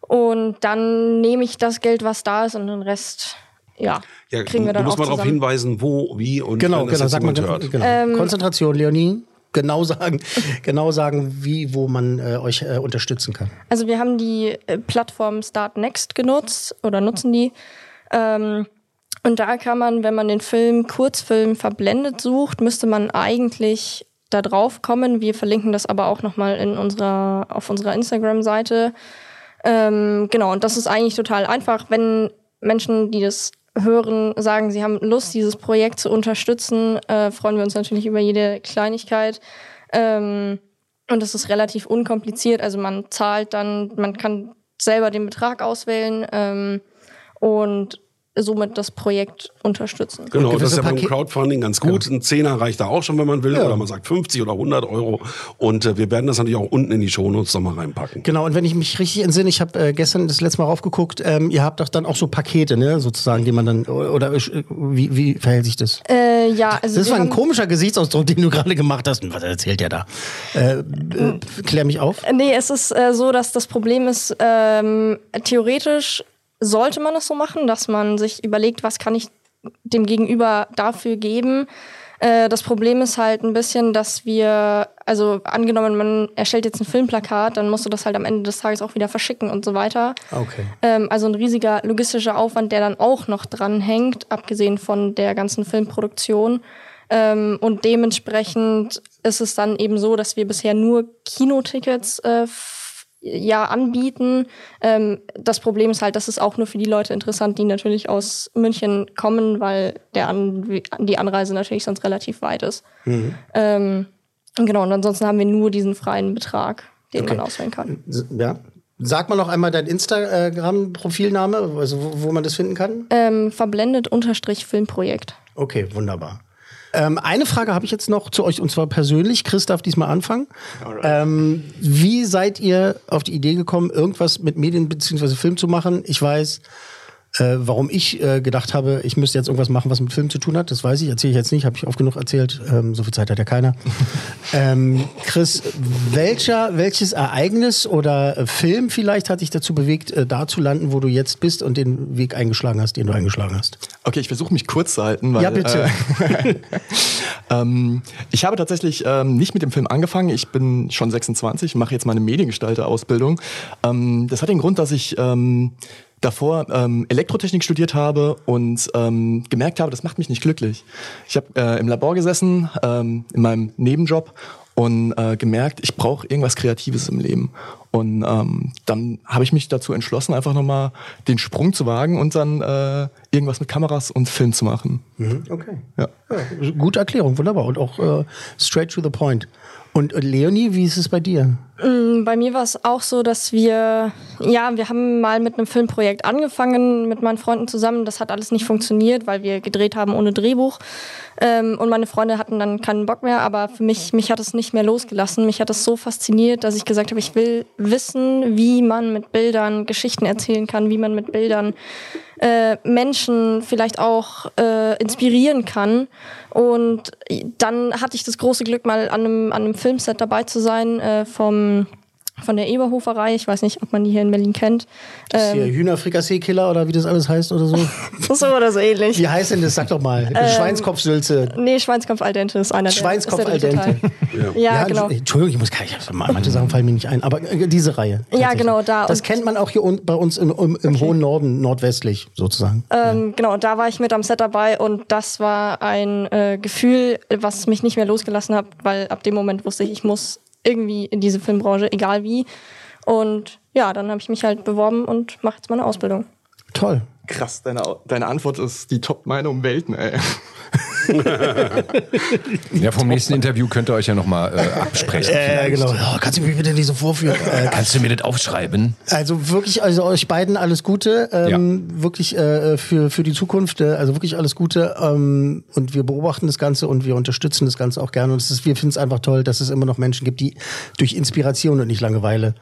und dann nehme ich das Geld, was da ist, und den Rest, ja, Ja, kriegen wir dann du auch musst mal darauf hinweisen, wo, wie und Genau, wenn das genau, jetzt sag mal, genau. Ähm, Konzentration, Leonie. Genau sagen, *laughs* genau sagen, wie, wo man äh, euch äh, unterstützen kann. Also wir haben die äh, Plattform Start Next genutzt oder nutzen die. Ähm, und da kann man, wenn man den Film Kurzfilm verblendet sucht, müsste man eigentlich da drauf kommen. Wir verlinken das aber auch nochmal in unserer, auf unserer Instagram-Seite. Ähm, genau, und das ist eigentlich total einfach, wenn Menschen, die das hören, sagen, sie haben Lust, dieses Projekt zu unterstützen, äh, freuen wir uns natürlich über jede Kleinigkeit. Ähm, und das ist relativ unkompliziert. Also man zahlt dann, man kann selber den Betrag auswählen ähm, und somit das Projekt unterstützen. Genau, das ist ja beim Crowdfunding ganz gut. Ein Zehner reicht da auch schon, wenn man will. Oder man sagt 50 oder 100 Euro. Und äh, wir werden das natürlich auch unten in die Shownotes noch mal reinpacken. Genau, und wenn ich mich richtig entsinne, ich habe äh, gestern das letzte Mal raufgeguckt, ähm, ihr habt doch dann auch so Pakete, ne, sozusagen, die man dann, oder äh, wie, wie verhält sich das? Äh, ja, also Das war ein komischer Gesichtsausdruck, den du gerade gemacht hast. Was erzählt der da? Äh, äh, klär mich auf. Nee, es ist äh, so, dass das Problem ist, ähm, theoretisch sollte man es so machen, dass man sich überlegt, was kann ich dem Gegenüber dafür geben. Äh, das Problem ist halt ein bisschen, dass wir, also angenommen, man erstellt jetzt ein Filmplakat, dann musst du das halt am Ende des Tages auch wieder verschicken und so weiter. Okay. Ähm, also ein riesiger logistischer Aufwand, der dann auch noch dranhängt, abgesehen von der ganzen Filmproduktion. Ähm, und dementsprechend ist es dann eben so, dass wir bisher nur Kinotickets äh, ja anbieten. Ähm, das Problem ist halt, das ist auch nur für die Leute interessant, die natürlich aus München kommen, weil der An die Anreise natürlich sonst relativ weit ist. Ähm, genau, und ansonsten haben wir nur diesen freien Betrag, den man auswählen kann. Ja. Sag mal noch einmal dein Instagram-Profilname, also wo, wo man das finden kann. Ähm, verblendet unterstrich Filmprojekt. Okay, wunderbar. Ähm, eine Frage habe ich jetzt noch zu euch und zwar persönlich. Chris darf diesmal anfangen. Ähm, wie seid ihr auf die Idee gekommen, irgendwas mit Medien bzw. Film zu machen? Ich weiß, äh, warum ich äh, gedacht habe, ich müsste jetzt irgendwas machen, was mit Film zu tun hat. Das weiß ich, erzähle ich jetzt nicht, habe ich oft genug erzählt. Ähm, so viel Zeit hat ja keiner. *laughs* ähm, Chris, welcher, welches Ereignis oder äh, Film vielleicht hat dich dazu bewegt, äh, da zu landen, wo du jetzt bist und den Weg eingeschlagen hast, den du eingeschlagen hast? Okay, ich versuche mich kurz zu halten. Weil, Ja, bitte. Äh, *laughs* *laughs* ähm, ich habe tatsächlich ähm, nicht mit dem Film angefangen. Ich bin schon 26, mache jetzt meine Mediengestalter-Ausbildung. Ähm, das hat den Grund, dass ich ähm, davor ähm, Elektrotechnik studiert habe und ähm, gemerkt habe, das macht mich nicht glücklich. Ich habe äh, im Labor gesessen, ähm, in meinem Nebenjob und äh, gemerkt, ich brauche irgendwas Kreatives im Leben. Und ähm, dann habe ich mich dazu entschlossen, einfach nochmal den Sprung zu wagen und dann äh, irgendwas mit Kameras und Film zu machen. Okay. Ja. Ja, gute Erklärung, wunderbar. Und auch äh, straight to the point. Und äh, Leonie, wie ist es bei dir? Bei mir war es auch so, dass wir, ja, wir haben mal mit einem Filmprojekt angefangen mit meinen Freunden zusammen. Das hat alles nicht funktioniert, weil wir gedreht haben ohne Drehbuch. Ähm, und meine Freunde hatten dann keinen Bock mehr, aber für mich, mich hat es nicht mehr losgelassen. Mich hat es so fasziniert, dass ich gesagt habe, ich will wissen, wie man mit Bildern Geschichten erzählen kann, wie man mit Bildern äh, Menschen vielleicht auch äh, inspirieren kann. Und dann hatte ich das große Glück, mal an einem, an einem Filmset dabei zu sein äh, vom, von der Eberhoferei. Ich weiß nicht, ob man die hier in Berlin kennt. Ist hier Hühnerfrikassee-Killer oder wie das alles heißt oder so? *laughs* so oder so ähnlich. Wie heißt denn das? Sag doch mal. Schweinskopfsülze. Nee, Schweinskopf al dente ist einer Schweinskopf der, ist der al dritte dente. Teil. *laughs* Ja, genau. Entschuldigung, ich muss gar nicht. Manche Sachen fallen mir nicht ein, aber äh, diese Reihe. Ja, genau, da. Das kennt man auch hier un bei uns im, im, im hohen Norden, nordwestlich sozusagen. Ähm, genau, da war ich mit am Set dabei und das war ein äh, Gefühl, was mich nicht mehr losgelassen hat, weil ab dem Moment wusste ich, ich muss irgendwie in diese Filmbranche, egal wie. Und ja, dann habe ich mich halt beworben und mache jetzt meine Ausbildung. Toll. Krass, deine, deine Antwort ist die Top-Meinung um Welten, ey. *laughs* Ja, vom nächsten Interview könnt ihr euch ja nochmal äh, absprechen. *laughs* Äh, genau. Oh, kannst du mich bitte nicht so vorführen? *laughs* Äh, Kannst du mir das aufschreiben? Also wirklich, also euch beiden alles Gute, ähm, wirklich äh, für, für die Zukunft, äh, also wirklich alles Gute. Ähm, und wir beobachten das Ganze und wir unterstützen das Ganze auch gerne. Und es ist, wir finden es einfach toll, dass es immer noch Menschen gibt, die durch Inspiration und nicht Langeweile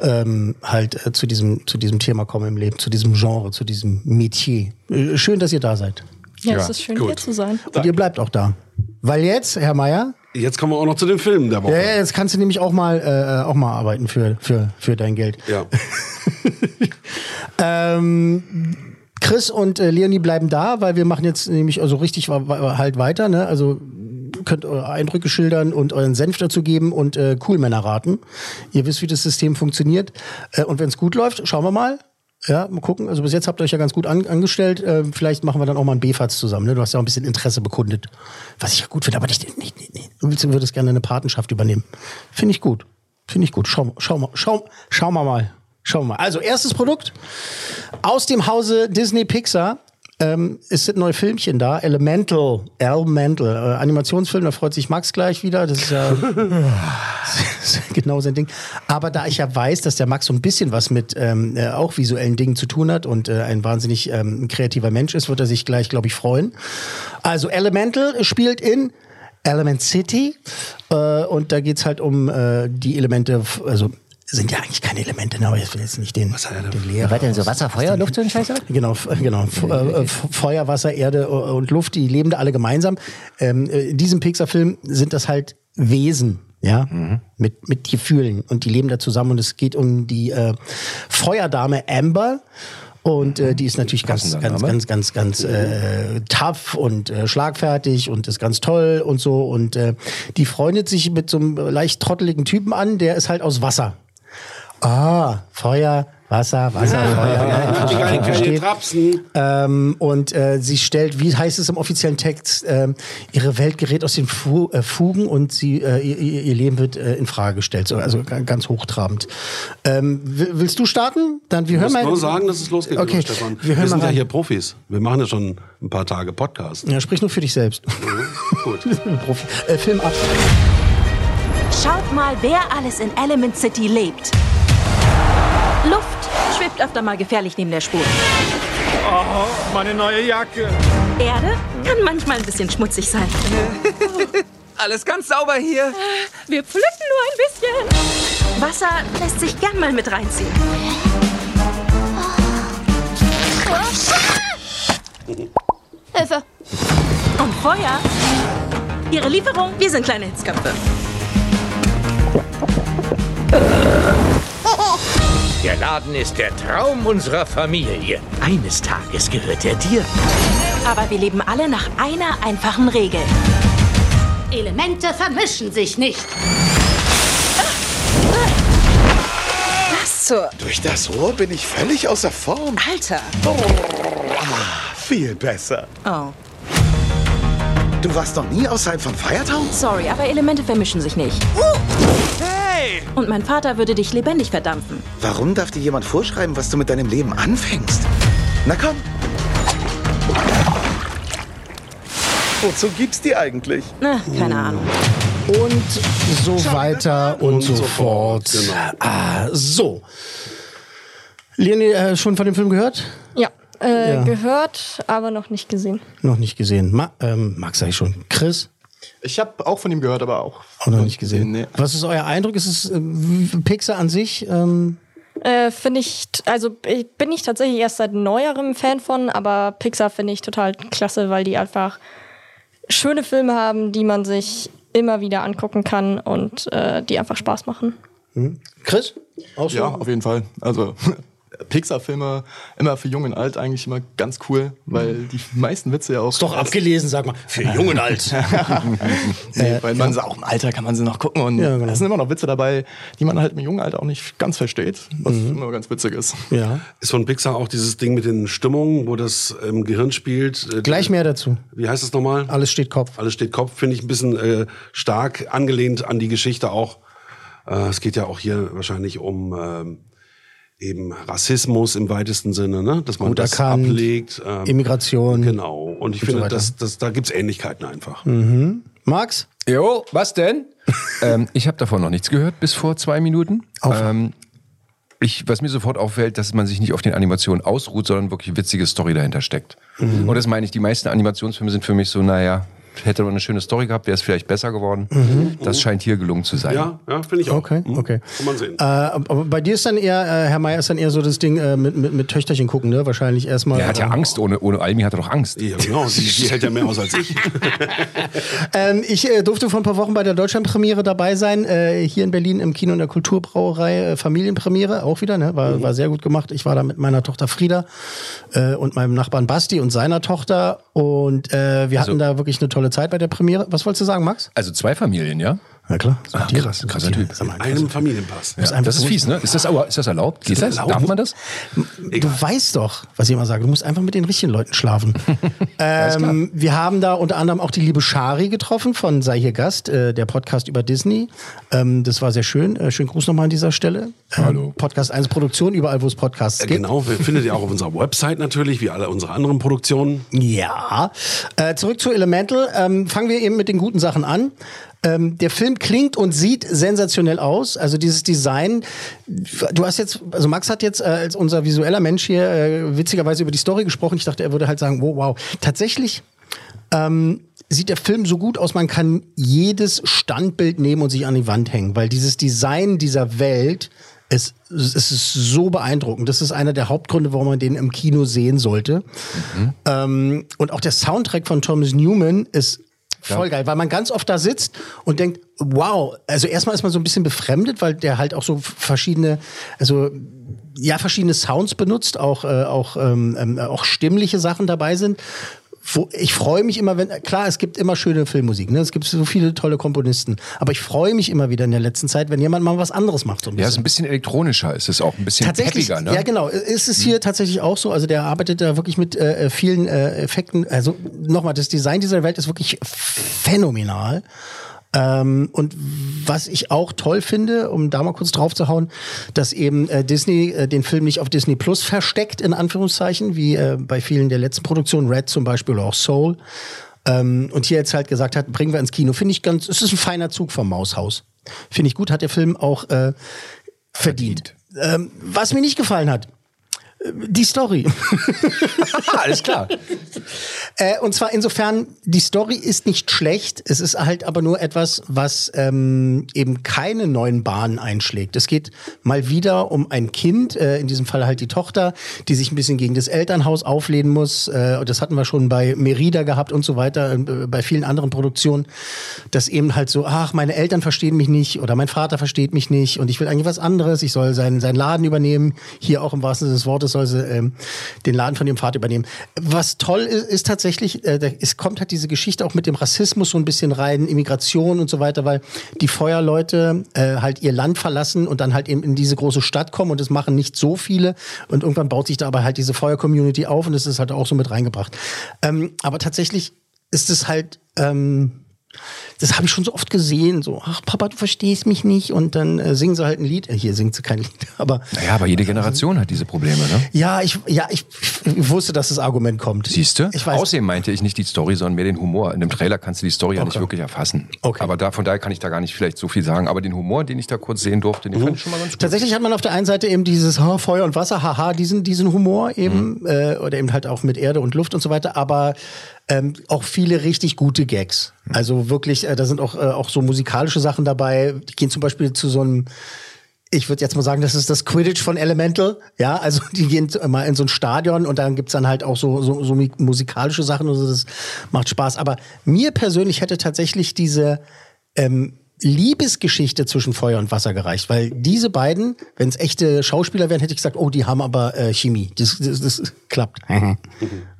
ähm, halt äh, zu, diesem, zu diesem Thema kommen im Leben, zu diesem Genre, zu diesem Metier. Äh, schön, dass ihr da seid. Ja, Ja, es ist schön, gut. hier zu sein. Und ihr bleibt auch da. Weil jetzt, Herr Meier, Jetzt kommen wir auch noch zu den Filmen der Woche. ja, ja, jetzt kannst du nämlich auch mal, äh, auch mal arbeiten für, für, für dein Geld. Ja. *laughs* Ähm, Chris und äh, Leonie bleiben da, weil wir machen jetzt nämlich also richtig halt weiter. Ne? Also könnt eure Eindrücke schildern und euren Senf dazu geben und äh, Coolmänner raten. Ihr wisst, wie das System funktioniert. Äh, und wenn es gut läuft, schauen wir mal. Ja, mal gucken. Also bis jetzt habt ihr euch ja ganz gut an, angestellt. Äh, vielleicht machen wir dann auch mal einen B-Fatz zusammen. Ne? Du hast ja auch ein bisschen Interesse bekundet. Was ich ja gut finde, aber nicht, nicht, nicht, nicht. Du würdest gerne eine Patenschaft übernehmen. Finde ich gut. Finde ich gut. Schau, schau, schau, schau mal mal. Schauen mal. Also, erstes Produkt aus dem Hause Disney Pixar. Ähm, ist das neue Filmchen da, Elemental, Elemental, äh, Animationsfilm, da freut sich Max gleich wieder, das ist ja *laughs* *laughs* genau sein Ding. Aber da ich ja weiß, dass der Max so ein bisschen was mit ähm, äh, auch visuellen Dingen zu tun hat und äh, ein wahnsinnig ähm, kreativer Mensch ist, wird er sich gleich, glaube ich, freuen. Also Elemental spielt in Element City äh, und da geht's halt um äh, die Elemente, also sind ja eigentlich keine Elemente, ne, aber ich will jetzt nicht den, den Lehrer. Was denn so Wasser, Feuer, Luft, so ein Scheiß? *laughs* Genau, f- genau. F äh, F- Feuer, Wasser, Erde äh, und Luft, die leben da alle gemeinsam. Ähm, äh, in diesem Pixar-Film sind das halt Wesen, ja, mit, mit Gefühlen und die leben da zusammen und es geht um die äh, Feuerdame Amber. Und äh, die ist natürlich ganz, ganz, ganz, ganz, ganz äh, tough und äh, schlagfertig und ist ganz toll und so. Und äh, die freundet sich mit so einem leicht trotteligen Typen an, der ist halt aus Wasser. Ah, Feuer, Wasser, Wasser, Feuer. Ja, Die kleinen versteht. Trapsen. Ähm, und äh, sie stellt, wie heißt es im offiziellen Text, ähm, ihre Welt gerät aus den Fu äh, Fugen und sie, äh, ihr, ihr Leben wird äh, in Frage gestellt. So, also ga- ganz hochtrabend. Ähm, will- willst du starten? Dann wir Ich hören muss mal. nur sagen, dass es losgeht, Okay, Stefan. wir Wir, hören sind mal ja hier Profis. Wir machen ja schon ein paar Tage Podcast. Ja, sprich nur für dich selbst. Gut. *laughs* Profi. Äh, Film ab. Schaut mal, wer alles in Element City lebt. Luft schwebt öfter mal gefährlich neben der Spur. Oh, meine neue Jacke. Erde kann manchmal ein bisschen schmutzig sein. *laughs* Alles ganz sauber hier. Wir pflücken nur ein bisschen. Wasser lässt sich gern mal mit reinziehen. Hilfe! Und Feuer? Ihre Lieferung? Wir sind kleine Hitzköpfe. Der Laden ist der Traum unserer Familie. Eines Tages gehört er dir. Aber wir leben alle nach einer einfachen Regel. Elemente vermischen sich nicht. Was zur... Durch das Rohr bin ich völlig außer Form. Alter. Viel besser. Oh. Du warst noch nie außerhalb von Firetown? Sorry, aber Elemente vermischen sich nicht. Hey! Und mein Vater würde dich lebendig verdampfen. Warum darf dir jemand vorschreiben, was du mit deinem Leben anfängst? Na komm. Wozu gibt's die eigentlich? Na, keine Ahnung. Und so weiter und, so, fort. Ah, so. Leonie, äh, schon von dem Film gehört? Ja, äh, Ja. gehört, aber noch nicht gesehen. Noch nicht gesehen. Ma ähm, Max sag ich schon. Chris? Ich habe auch von ihm gehört, aber auch. Auch noch nicht gesehen. Nee. Was ist euer Eindruck? Ist es äh, Pixar an sich? Ähm, Äh, finde ich, also ich bin ich tatsächlich erst seit neuerem Fan von, aber Pixar finde ich total klasse, weil die einfach schöne Filme haben, die man sich immer wieder angucken kann und äh, die einfach Spaß machen. Chris? Auch so? Ja, auf jeden Fall. Also *laughs* Pixar-Filme immer für jung und alt eigentlich immer ganz cool, weil die meisten Witze ja auch. Ist doch abgelesen, sag mal. Für jung und alt. *laughs* nee, weil man sie auch im Alter kann man sie noch gucken und Ja, genau. es sind immer noch Witze dabei, die man halt im jungen Alter auch nicht ganz versteht, was immer ganz witzig ist. Ja. Ist von Pixar auch dieses Ding mit den Stimmungen, wo das im Gehirn spielt? Äh, Gleich mehr dazu. Wie heißt das nochmal? Alles steht Kopf. Alles steht Kopf, finde ich ein bisschen äh, stark angelehnt an die Geschichte auch. Äh, es geht ja auch hier wahrscheinlich um ähm, eben Rassismus im weitesten Sinne, ne? dass man Gut das erkannt. ablegt. ähm, Immigration. Genau. Und ich Und so finde, weiter. dass, dass, da gibt's Ähnlichkeiten einfach. Mhm. Max? Jo, was denn? *laughs* ähm, ich habe davon noch nichts gehört bis vor zwei Minuten. Ähm, ich, was mir sofort auffällt, dass man sich nicht auf den Animationen ausruht, sondern wirklich witzige Story dahinter steckt. Mhm. Und das meine ich, die meisten Animationsfilme sind für mich so, naja, hätte man eine schöne Story gehabt, wäre es vielleicht besser geworden. Mhm. Das scheint hier gelungen zu sein. Ja, ja finde ich auch. Okay, okay. Kann man sehen. Äh, aber bei dir ist dann eher, äh, Herr Mayer, ist dann eher so das Ding äh, mit, mit, mit Töchterchen gucken, ne? Wahrscheinlich erstmal. Er hat ja Angst, ohne, ohne Almi hat er doch Angst. Ja, genau, die, die hält ja mehr aus als ich. *laughs* Ähm, ich äh, durfte vor ein paar Wochen bei der Deutschlandpremiere dabei sein, äh, hier in Berlin im Kino in der Kulturbrauerei, äh, Familienpremiere, auch wieder, ne? war, war sehr gut gemacht. Ich war da mit meiner Tochter Frieda äh, und meinem Nachbarn Basti und seiner Tochter und äh, wir hatten da wirklich eine tolle Zeit bei der Premiere. Was wolltest du sagen, Max? Also zwei Familien, ja? Ja klar. Ah, krass, krasser Typ. Einem Familienpass. Ja, das ist fies, ne? Ist das, aber- ist das erlaubt? Geht das? Darf man das? Du weißt doch, was ich immer sage, du musst einfach mit den richtigen Leuten schlafen. *laughs* ähm, wir haben da unter anderem auch die liebe Shari getroffen von Sei hier Gast, äh, der Podcast über Disney. Ähm, das war sehr schön. Äh, schönen Gruß nochmal an dieser Stelle. Ähm, Hallo. Podcast 1 Produktion, überall wo es Podcasts Äh, gibt. Genau, wir *laughs* findet ihr auch auf unserer Website natürlich, wie alle unsere anderen Produktionen. Ja. Äh, zurück zu Elemental. Ähm, fangen wir eben mit den guten Sachen an. Ähm, der Film klingt und sieht sensationell aus. Also dieses Design. Du hast jetzt, also Max hat jetzt äh, als unser visueller Mensch hier äh, witzigerweise über die Story gesprochen. Ich dachte, er würde halt sagen, wow, wow. Tatsächlich ähm, sieht der Film so gut aus, man kann jedes Standbild nehmen und sich an die Wand hängen, weil dieses Design dieser Welt es, es ist so beeindruckend. Das ist einer der Hauptgründe, warum man den im Kino sehen sollte. Ähm, und auch der Soundtrack von Thomas Newman ist voll geil, weil man ganz oft da sitzt und denkt, wow, also erstmal ist man so ein bisschen befremdet, weil der halt auch so verschiedene, also ja, verschiedene Sounds benutzt, auch, äh, auch, ähm, ähm, auch stimmliche Sachen dabei sind. Wo, ich freue mich immer, wenn, klar, es gibt immer schöne Filmmusik, ne? es gibt so viele tolle Komponisten, aber ich freue mich immer wieder in der letzten Zeit, wenn jemand mal was anderes macht. So ein Ja, ist ein bisschen elektronischer, ist es auch ein bisschen Tatsächlich, peppiger, ne? ja genau, ist es hier tatsächlich auch so. Also der arbeitet da wirklich mit äh, vielen äh, Effekten. Also nochmal, das Design dieser Welt ist wirklich phänomenal. Ähm, und was ich auch toll finde, um da mal kurz drauf zu hauen, dass eben äh, Disney äh, den Film nicht auf Disney Plus versteckt, in Anführungszeichen, wie äh, bei vielen der letzten Produktionen, Red zum Beispiel oder auch Soul. Ähm, und hier jetzt halt gesagt hat, bringen wir ins Kino. Finde ich ganz, es ist ein feiner Zug vom Maushaus. Finde ich gut, hat der Film auch äh, verdient. Ähm, was mir nicht gefallen hat, die Story. *laughs* Alles klar. Äh, und zwar insofern, die Story ist nicht schlecht, es ist halt aber nur etwas, was ähm, eben keine neuen Bahnen einschlägt. Es geht mal wieder um ein Kind, äh, in diesem Fall halt die Tochter, die sich ein bisschen gegen das Elternhaus auflehnen muss. Äh, und das hatten wir schon bei Merida gehabt und so weiter, äh, bei vielen anderen Produktionen, dass eben halt so, ach, meine Eltern verstehen mich nicht oder mein Vater versteht mich nicht und ich will eigentlich was anderes, ich soll seinen, seinen Laden übernehmen. Hier auch im wahrsten Sinne des Wortes sie ähm, den Laden von ihrem Vater übernehmen. Was toll ist, ist tatsächlich, äh, es kommt halt diese Geschichte auch mit dem Rassismus so ein bisschen rein, Immigration und so weiter, weil die Feuerleute äh, halt ihr Land verlassen und dann halt eben in diese große Stadt kommen und das machen nicht so viele und irgendwann baut sich da aber halt diese Feuer-Community auf und das ist halt auch so mit reingebracht. Ähm, aber tatsächlich ist es halt, ähm, das habe ich schon so oft gesehen, so, ach Papa, du verstehst mich nicht und dann äh, singen sie halt ein Lied. Äh, Hier singt sie kein Lied, *laughs* aber Naja, aber jede Generation hat diese Probleme, ne? ja, ich, ja, ich, ich wusste, dass das Argument kommt. Siehst du? Außerdem meinte ich nicht die Story, sondern mehr den Humor. In dem Trailer kannst du die Story ja nicht Okay. wirklich erfassen. Aber da, von daher kann ich da gar nicht vielleicht so viel sagen. Aber den Humor, den ich da kurz sehen durfte, den fand ich schon mal ganz gut. Tatsächlich hat man auf der einen Seite eben dieses oh, Feuer und Wasser, haha, diesen, diesen Humor eben, Mhm. äh, oder eben halt auch mit Erde und Luft und so weiter, aber ähm, auch viele richtig gute Gags. Mhm. Also wirklich, äh, da sind auch, äh, auch so musikalische Sachen dabei. Die gehen zum Beispiel zu so einem ich würde jetzt mal sagen, das ist das Quidditch von Elemental. Ja, also *laughs* die gehen mal in so ein Stadion und dann gibt's dann halt auch so, so, so musikalische Sachen und so, das macht Spaß. Aber mir persönlich hätte tatsächlich diese ähm, Liebesgeschichte zwischen Feuer und Wasser gereicht, weil diese beiden, wenn es echte Schauspieler wären, hätte ich gesagt, oh, die haben aber äh, Chemie. Das, das, das klappt.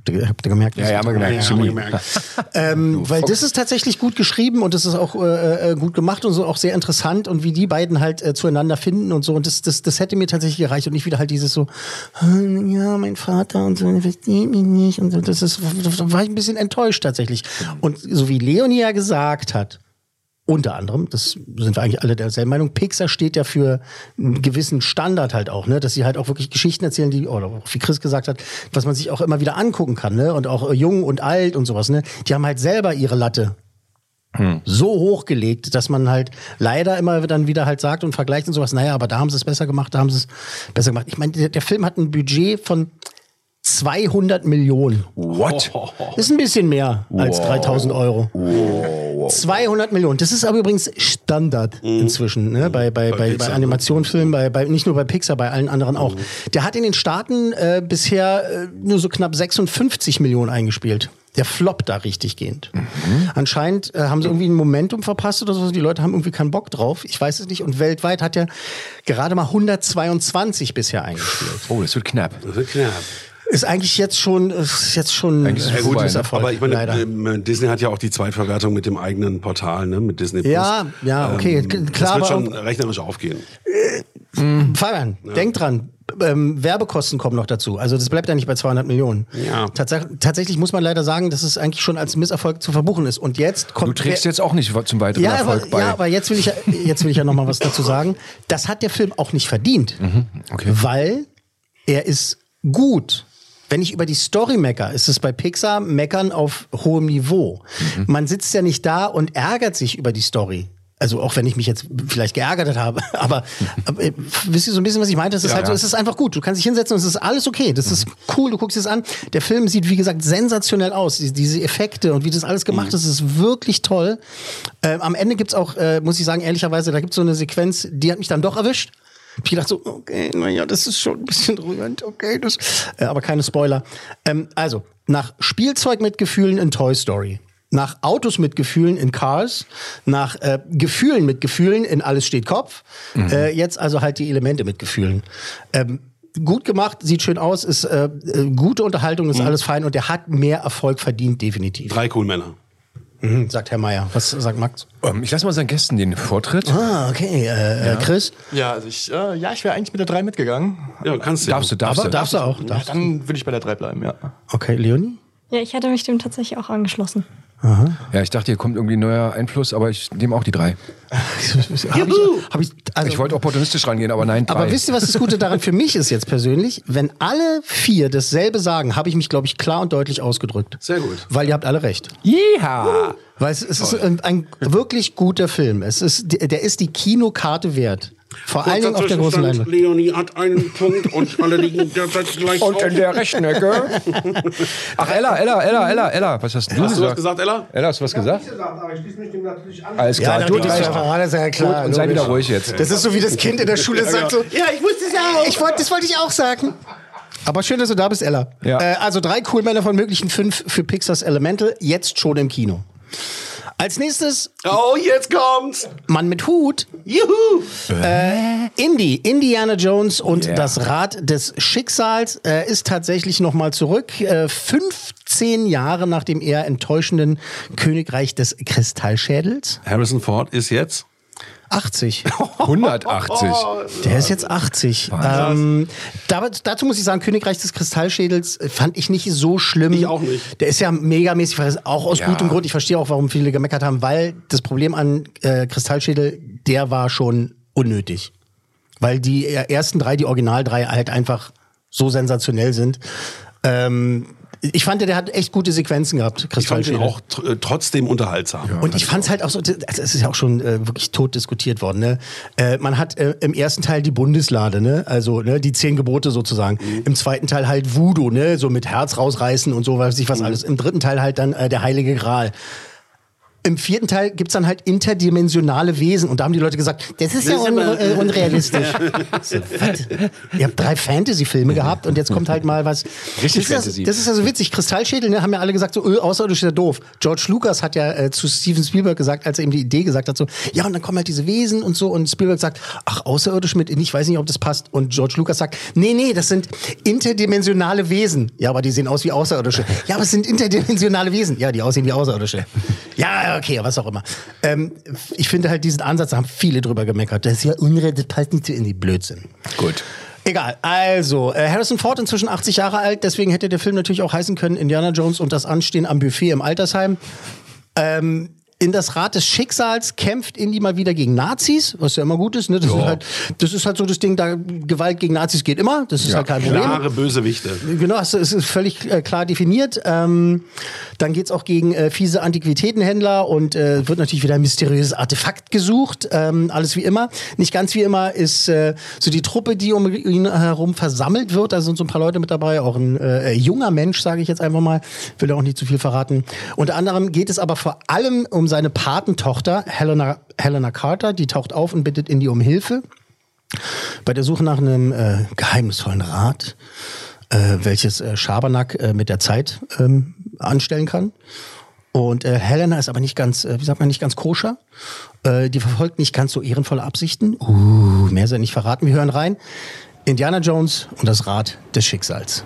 Habt ihr, habt ihr gemerkt? Ja, ja, haben wir gemerkt. Ja, haben wir gemerkt. *laughs* ähm, weil das ist tatsächlich gut geschrieben und das ist auch äh, äh, gut gemacht und so auch sehr interessant und wie die beiden halt äh, zueinander finden und so und das, das, das hätte mir tatsächlich gereicht und nicht wieder halt dieses so, hm, ja, mein Vater und so, versteht mich nicht und so, das ist, da war ich ein bisschen enttäuscht tatsächlich. Und so wie Leonie ja gesagt hat, unter anderem, das sind wir eigentlich alle derselben Meinung, Pixar steht ja für einen gewissen Standard halt auch, ne? dass sie halt auch wirklich Geschichten erzählen, die, oder wie Chris gesagt hat, was man sich auch immer wieder angucken kann, ne? und auch jung und alt und sowas. Ne? Die haben halt selber ihre Latte so hochgelegt, dass man halt leider immer dann wieder halt sagt und vergleicht und sowas, naja, aber da haben sie es besser gemacht, da haben sie es besser gemacht. Ich meine, der, der Film hat ein Budget von 200 Millionen. What? Ist ein bisschen mehr als Wow. 3000 Euro. 200 Millionen. Das ist aber übrigens Standard inzwischen, ne? bei, bei, bei, bei Pixar, Animationsfilmen, bei, bei, nicht nur bei Pixar, bei allen anderen auch. Der hat in den Staaten äh, bisher äh, nur so knapp 56 Millionen eingespielt. Der floppt da richtig gehend. Anscheinend äh, haben sie irgendwie ein Momentum verpasst oder so. Die Leute haben irgendwie keinen Bock drauf. Ich weiß es nicht. Und weltweit hat er gerade mal 122 bisher eingespielt. Oh, das wird knapp. Das wird knapp. Ist eigentlich jetzt schon, ist jetzt schon Eigentlich ist ein es gutes ne? Erfolg. Aber ich meine, leider. ähm, Disney hat ja auch die Zweitverwertung mit dem eigenen Portal, ne? mit Disney Plus. Ja, ja, okay, Ähm, k- das klar, wird aber schon rechnerisch aufgehen. Fabian, denk dran. Ähm, Werbekosten kommen noch dazu. Also das bleibt ja nicht bei 200 Millionen. Ja. Tats tatsächlich muss man leider sagen, dass es eigentlich schon als Misserfolg zu verbuchen ist. Und jetzt kommt Du trägst jetzt auch nicht zum weiteren ja, aber, Erfolg bei. ja, aber jetzt will ich ja, jetzt will ich ja noch mal was dazu sagen. Das hat der Film auch nicht verdient, Mhm, okay. weil er ist gut. Wenn ich über die Story mecker, ist es bei Pixar meckern auf hohem Niveau. Mhm. Man sitzt ja nicht da und ärgert sich über die Story. Also auch wenn ich mich jetzt vielleicht geärgert habe, *laughs* aber, aber äh, wisst ihr so ein bisschen, was ich meinte? Es ist Ja, halt so, es ist einfach gut. Du kannst dich hinsetzen und es ist alles okay. Das ist cool, du guckst es an. Der Film sieht, wie gesagt, sensationell aus. Die- Diese Effekte und wie das alles gemacht ist, ist wirklich toll. Ähm, am Ende gibt's auch, äh, muss ich sagen, ehrlicherweise, da gibt's so eine Sequenz, die hat mich dann doch erwischt. Ich gedacht so, okay, naja, das ist schon ein bisschen rührend, okay, das, äh, aber keine Spoiler. Ähm, also, nach Spielzeug mit Gefühlen in Toy Story, nach Autos mit Gefühlen in Cars, nach äh, Gefühlen mit Gefühlen in Alles steht Kopf, äh, jetzt also halt die Elemente mit Gefühlen. Ähm, gut gemacht, sieht schön aus, ist äh, äh, gute Unterhaltung, ist alles fein und der hat mehr Erfolg verdient, definitiv. Drei cool Männer. Mhm, sagt Herr Meier. Was sagt Max? Ähm, ich lasse mal unseren Gästen den Vortritt. Ah, okay. Äh, äh, Chris? Ja, also ich, äh, ja, ich wäre eigentlich mit der 3 mitgegangen. Ja, kannst du. Darfst du, darfst Aber du. darfst du auch. Ja, Darfst. dann würde ich bei der 3 bleiben, ja. Okay, Leonie? Ja, ich hätte mich dem tatsächlich auch angeschlossen. Ja, ich dachte, hier kommt irgendwie ein neuer Einfluss, aber ich nehme auch die drei. *laughs* Hab ich, hab ich, also, Ich wollte opportunistisch rangehen, aber nein, drei. aber wisst ihr, was das Gute daran für mich ist jetzt persönlich? Wenn alle vier dasselbe sagen, habe ich mich, glaube ich, klar und deutlich ausgedrückt. Sehr gut. Weil ihr habt alle recht. Yeeha! Weil es, es ist ein, ein wirklich guter Film. Es ist, der ist die Kinokarte wert. Vor allen Dingen auf der großen Leinwand. Leonie hat einen Punkt und alle liegen derzeit gleich Und in der rechten Ecke. *laughs* Ach, Ella, Ella, Ella, Ella, Ella. Was hast du Hast du was gesagt? gesagt, Ella? Ella, hast du was gesagt? aber ich schließe mich dem natürlich an. Alles klar, Ja, du hast alles ja klar. Gut, und sei wieder ruhig jetzt. Das ist so wie das Kind in der Schule sagt so, Ja, ich wusste es ja auch. ich wollte, das wollte ich auch sagen. Aber schön, dass du da bist, Ella. Ja. Äh, also drei Coolmänner von möglichen fünf für Pixars Elemental, jetzt schon im Kino. Als nächstes Oh, jetzt kommt's. Mann mit Hut. Juhu. Äh, Indy, Indiana Jones und Yeah. das Rad des Schicksals äh, ist tatsächlich nochmal zurück. Äh, 15 Jahre nach dem eher enttäuschenden Königreich des Kristallschädels. Harrison Ford ist jetzt 80. 180. *laughs* Der ist jetzt 80. Ähm, da, dazu muss ich sagen, Königreich des Kristallschädels äh, fand ich nicht so schlimm. Ich auch nicht. Der ist ja megamäßig, auch aus Ja. gutem Grund. Ich verstehe auch, warum viele gemeckert haben, weil das Problem an äh, Kristallschädel, der war schon unnötig. Weil die ersten drei, die Original drei, halt einfach so sensationell sind. Ähm, ich fand, der hat echt gute Sequenzen gehabt, ich fand ihn auch tr äh, trotzdem unterhaltsam. Und ich fand's halt auch so, also es ist ja auch schon äh, wirklich tot diskutiert worden. Ne? Äh, man hat äh, im ersten Teil die Bundeslade, ne? also ne, die zehn Gebote sozusagen. Im zweiten Teil halt Voodoo, ne? so mit Herz rausreißen und so, weiß ich was alles. Im dritten Teil halt dann äh, der Heilige Gral. Im vierten Teil gibt's dann halt interdimensionale Wesen und da haben die Leute gesagt, das ist ja un äh, unrealistisch. *laughs* so? Ihr habt drei Fantasy-Filme gehabt und jetzt kommt halt mal was. Richtig das, ist, Fantasy. ja- das ist ja so witzig. Kristallschädel, ne, haben ja alle gesagt, so, öh, außerirdisch ist ja doof. George Lucas hat ja äh, zu Steven Spielberg gesagt, als er ihm die Idee gesagt hat, so, ja, und dann kommen halt diese Wesen und so. Und Spielberg sagt, ach, außerirdisch mit, ich weiß nicht, ob das passt. Und George Lucas sagt, nee, nee, das sind interdimensionale Wesen. Ja, aber die sehen aus wie Außerirdische. Ja, aber es sind interdimensionale Wesen. Ja, die aussehen wie Außerirdische. Ja, okay, was auch immer. Ähm, ich finde halt diesen Ansatz, da haben viele drüber gemeckert. Das ist ja unreal, das passt nicht so in die Blödsinn. Gut. Egal, also äh, Harrison Ford inzwischen 80 Jahre alt, deswegen hätte der Film natürlich auch heißen können Indiana Jones und das Anstehen am Buffet im Altersheim. Ähm, in das Rad des Schicksals kämpft Indy mal wieder gegen Nazis, was ja immer gut ist. Ne? Das, ist halt, das ist halt so das Ding, da Gewalt gegen Nazis geht immer. Das ist Ja, halt kein Problem. klare Bösewichte. Genau, es es ist völlig äh, klar definiert. Ähm, dann geht's auch gegen äh, fiese Antiquitätenhändler und äh, wird natürlich wieder ein mysteriöses Artefakt gesucht. Ähm, alles wie immer. Nicht ganz wie immer ist äh, so die Truppe, die um ihn herum versammelt wird. Da sind so ein paar Leute mit dabei, auch ein äh, junger Mensch, sage ich jetzt einfach mal. Will auch nicht zu viel verraten. Unter anderem geht es aber vor allem um seine Patentochter Helena, Helena Carter. Die taucht auf und bittet Indy um Hilfe bei der Suche nach einem äh, geheimnisvollen Rat, äh, welches äh, Schabernack äh, mit der Zeit ähm, anstellen kann. Und äh, Helena ist aber nicht ganz, äh, wie sagt man, nicht ganz koscher. Äh, die verfolgt nicht ganz so ehrenvolle Absichten. Uh, mehr sei nicht verraten. Wir hören rein. Indiana Jones und das Rad des Schicksals.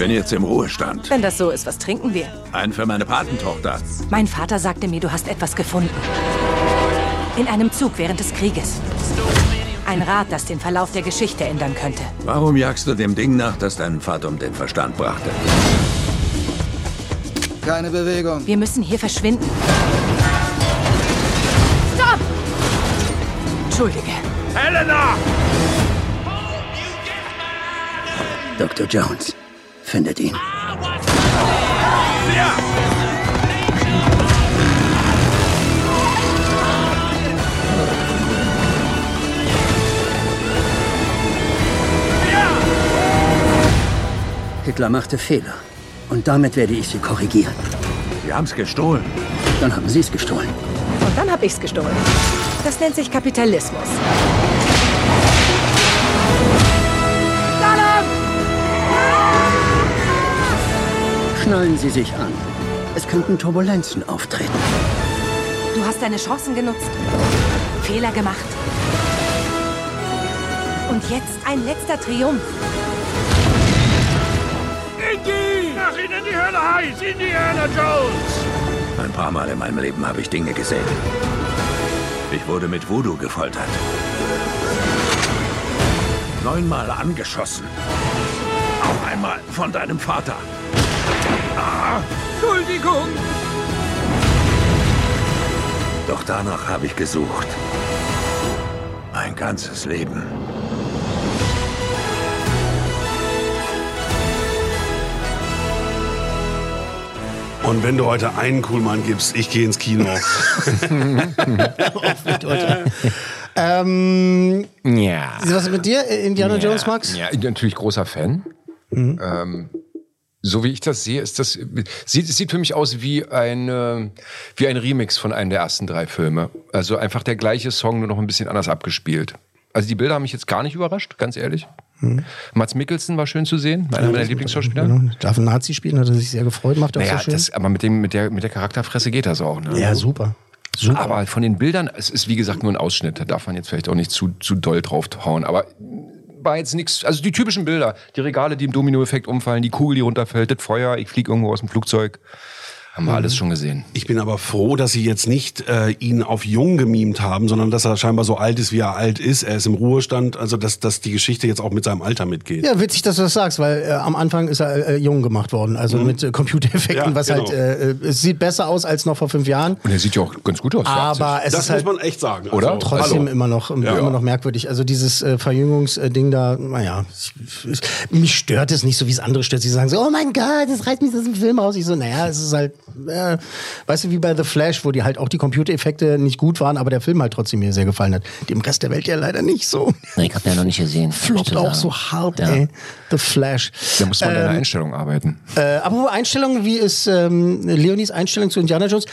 Bin jetzt im Ruhestand. Wenn das so ist, was trinken wir? Ein für meine Patentochter. Mein Vater sagte mir, du hast etwas gefunden. In einem Zug während des Krieges. Ein Rad, das den Verlauf der Geschichte ändern könnte. Warum jagst du dem Ding nach, das deinen Vater um den Verstand brachte? Keine Bewegung. Wir müssen hier verschwinden. Stopp! Entschuldige. Helena! Dr. Jones, findet ihn. Hitler machte Fehler. Und damit werde ich sie korrigieren. Sie haben's gestohlen. Dann haben Sie es gestohlen. Und dann hab ich's gestohlen. Das nennt sich Kapitalismus. Schnallen Sie sich an. Es könnten Turbulenzen auftreten. Du hast deine Chancen genutzt. Fehler gemacht. Und jetzt ein letzter Triumph. Indy! Mach ihn in die Hölle heiß! Indiana Jones! Ein paar Mal in meinem Leben habe ich Dinge gesehen. Ich wurde mit Voodoo gefoltert. Neunmal angeschossen. Auch einmal von deinem Vater. Ah, Entschuldigung! Doch danach habe ich gesucht. Mein ganzes Leben. Und wenn du heute einen Coolmann gibst, ich gehe ins Kino. *laughs* *laughs* ähm, Ja. Was ist mit dir, Indiana ja, Jones, Max? Ja, natürlich großer Fan. Ähm, so wie ich das sehe, ist das sieht, es sieht für mich aus wie ein wie ein Remix von einem der ersten drei Filme. Also einfach der gleiche Song, nur noch ein bisschen anders abgespielt. Also die Bilder haben mich jetzt gar nicht überrascht, ganz ehrlich. Mhm. Mats Mikkelsen war schön zu sehen, einer meiner Lieblingsschauspieler. Genau. Darf ein Nazi spielen, hat er sich sehr gefreut, macht er auch Naja, so schön. das, aber mit, dem, mit, der, mit der Charakterfresse geht das auch. Ne? ja, super. Super. Aber von den Bildern, es ist wie gesagt nur ein Ausschnitt, da darf man jetzt vielleicht auch nicht zu, zu doll drauf hauen. Aber war jetzt nichts, also die typischen Bilder, die Regale, die im Dominoeffekt umfallen, die Kugel, die runterfällt, das Feuer, ich fliege irgendwo aus dem Flugzeug. Haben wir alles schon gesehen. Ich bin aber froh, dass sie jetzt nicht äh, ihn auf jung gemimt haben, sondern dass er scheinbar so alt ist, wie er alt ist. Er ist im Ruhestand, also dass, dass die Geschichte jetzt auch mit seinem Alter mitgeht. Ja, witzig, dass du das sagst, weil äh, am Anfang ist er äh, jung gemacht worden, also Mhm. mit äh, Computereffekten, Ja, was genau. halt, äh, es sieht besser aus als noch vor fünf Jahren. Und er sieht ja auch ganz gut aus. Aber es das ist halt muss man echt sagen. Oder? Also, trotzdem hallo. immer noch Ja. immer noch merkwürdig. Also dieses äh, Verjüngungsding da, naja, ich, ich, mich stört es nicht so, wie es andere stört. Sie sagen so, oh mein Gott, das reißt mich aus dem Film aus. Ich so, naja, es ist halt, äh, weißt du, wie bei The Flash, wo die halt auch die Computereffekte nicht gut waren, aber der Film halt trotzdem mir sehr gefallen hat. Dem Rest der Welt ja leider nicht so. Ich habe ja noch nicht gesehen. Floppt auch so hart, Ja. ey. The Flash. Da muss man an der Ähm, Einstellung arbeiten. Äh, aber Einstellung, wie ist ähm, Leonis Einstellung zu Indiana Jones?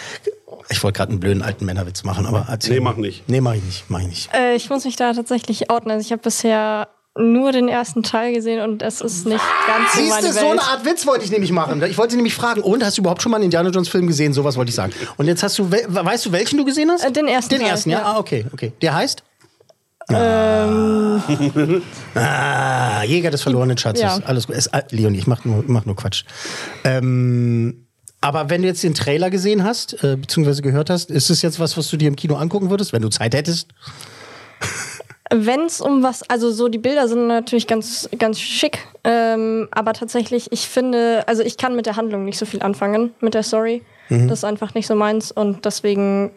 Ich wollte gerade einen blöden alten Männerwitz machen, aber erzähl Nee, mach nicht. Nee, mach ich nicht, mach ich nicht. Äh, ich muss mich da tatsächlich outen. Also ich habe bisher nur den ersten Teil gesehen und es ist nicht ganz so Siehst meine du, Welt. so eine Art Witz wollte ich nämlich machen. Ich wollte nämlich fragen, und hast du überhaupt schon mal einen Indiana Jones Film gesehen? Sowas wollte ich sagen. Und jetzt hast du, we- weißt du, welchen du gesehen hast? Äh, den ersten Den Teil, ersten, ja? Ah, okay, okay. Der heißt? Ähm, *laughs* Ah, Jäger des verlorenen Schatzes. Ja. Alles gut. Es, äh, Leonie, ich mach nur, mach nur Quatsch. Ähm, aber wenn du jetzt den Trailer gesehen hast, äh, beziehungsweise gehört hast, ist es jetzt was, was du dir im Kino angucken würdest, wenn du Zeit hättest? Wenn es um was, also so die Bilder sind natürlich ganz, ganz schick, ähm, aber tatsächlich, ich finde, also ich kann mit der Handlung nicht so viel anfangen, mit der Story. Mhm. Das ist einfach nicht so meins und deswegen,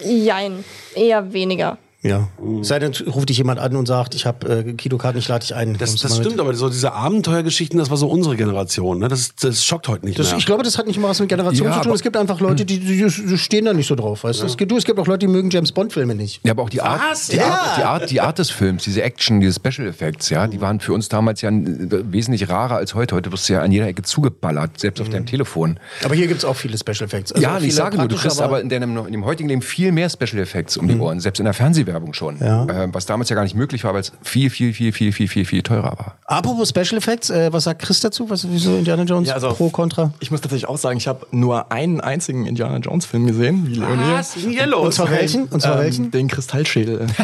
jein, eher weniger. Ja. Sei denn, ruft dich jemand an und sagt, ich habe äh, Kinokarten, ich lade dich ein. Das, das mit? stimmt, aber so diese Abenteuergeschichten, das war so unsere Generation. Ne? Das, das schockt heute nicht Das, mehr. ich glaube, das hat nicht mal was mit Generation Ja, zu tun. Es gibt einfach Leute, die, die, die stehen da nicht so drauf. Weißt du? Es, gibt, du, es gibt auch Leute, die mögen James Bond-Filme nicht. Ja, aber auch die Art, die, Ja. Art, die, Art, die Art des Films, diese Action, diese Special Effects, ja, die waren für uns damals ja äh, wesentlich rarer als heute. Heute wirst du ja an jeder Ecke zugeballert, selbst auf deinem Telefon. Aber hier gibt es auch viele Special Effects. Also ja, viele ich sage nur, du kriegst aber in deinem, in dem heutigen Leben viel mehr Special Effects um die Ohren, selbst in der Fernsehwerbung schon. Ja. Äh, was damals ja gar nicht möglich war, weil es viel, viel, viel, viel, viel, viel, viel teurer war. Apropos Special Effects, äh, was sagt Chris dazu? Was, wieso Indiana Jones? Ja, also- Pro, Contra? Ich muss tatsächlich auch sagen, ich habe nur einen einzigen Indiana Jones Film gesehen, wie Leonie. Was? Ist denn hier los? Und zwar welchen? Und zwar Ähm, welchen? Den Kristallschädel. *laughs*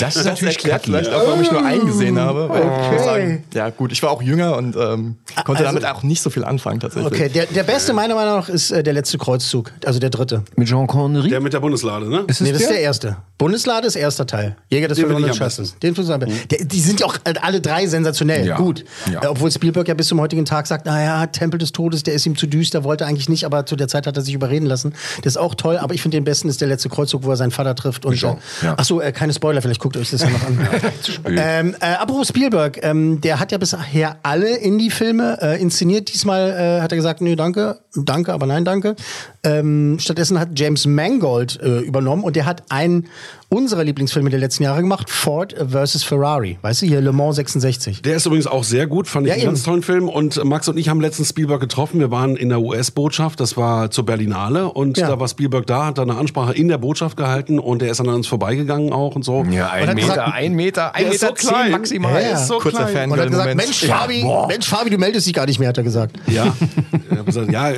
Das ist natürlich erklärt kacki. vielleicht auch, warum ich nur einen gesehen habe. Weil ich muss Okay. sagen, ja gut, ich war auch jünger und ähm, konnte Also- damit auch nicht so viel anfangen tatsächlich. Okay, der, der beste meiner Meinung nach ist äh, der letzte Kreuzzug, also der dritte. Mit Jean Connery? Der mit der Bundeslade, ne? Ist Nee, das ist der? der erste. Bundeslade ist erster Teil. Jäger des Den verlorenen Schatzes. Den am besten. Der, die sind ja auch alle drei sensationell. Ja. Gut. Ja. Äh, obwohl Spielberg ja bis zum heutigen Tag sagt, naja, Tempel des Todes, der ist ihm zu düster, wollte eigentlich nicht, aber zu der Zeit hat er sich überreden lassen. Das ist auch toll, aber ich finde den besten ist der letzte Kreuzzug, wo er seinen Vater trifft. Und, äh. Ach so, äh, keine Spoiler, vielleicht guckt ihr euch das ja noch an. *laughs* ähm, äh, apropos Spielberg, ähm, der hat ja bisher alle Indie-Filme äh, inszeniert. Diesmal äh, hat er gesagt, nö, danke, danke, aber nein, danke. Ähm, stattdessen hat James Mangold äh, übernommen und der hat einen unserer Lieblingsfilme der letzten Jahre gemacht, Ford vs. Ferrari. Weißt du, hier Le Mans 66. Der ist übrigens auch sehr gut, fand ich Ja, einen ganz eben. tollen Film. Und Max und ich haben letztens Spielberg getroffen. Wir waren in der US-Botschaft, das war zur Berlinale. Und Ja. da war Spielberg da, hat da eine Ansprache in der Botschaft gehalten und der ist dann an uns vorbeigegangen auch und so. Ja, ein Meter, gesagt- ein Meter, ein Meter so klein. zehn maximal. Ja, so Kurzer klein. Und hat gesagt, Fangirl-Moment. Mensch, Fabi, boah. Mensch, Fabi, du meldest dich gar nicht mehr, hat er gesagt. Ja, *laughs* ich gesagt, ja,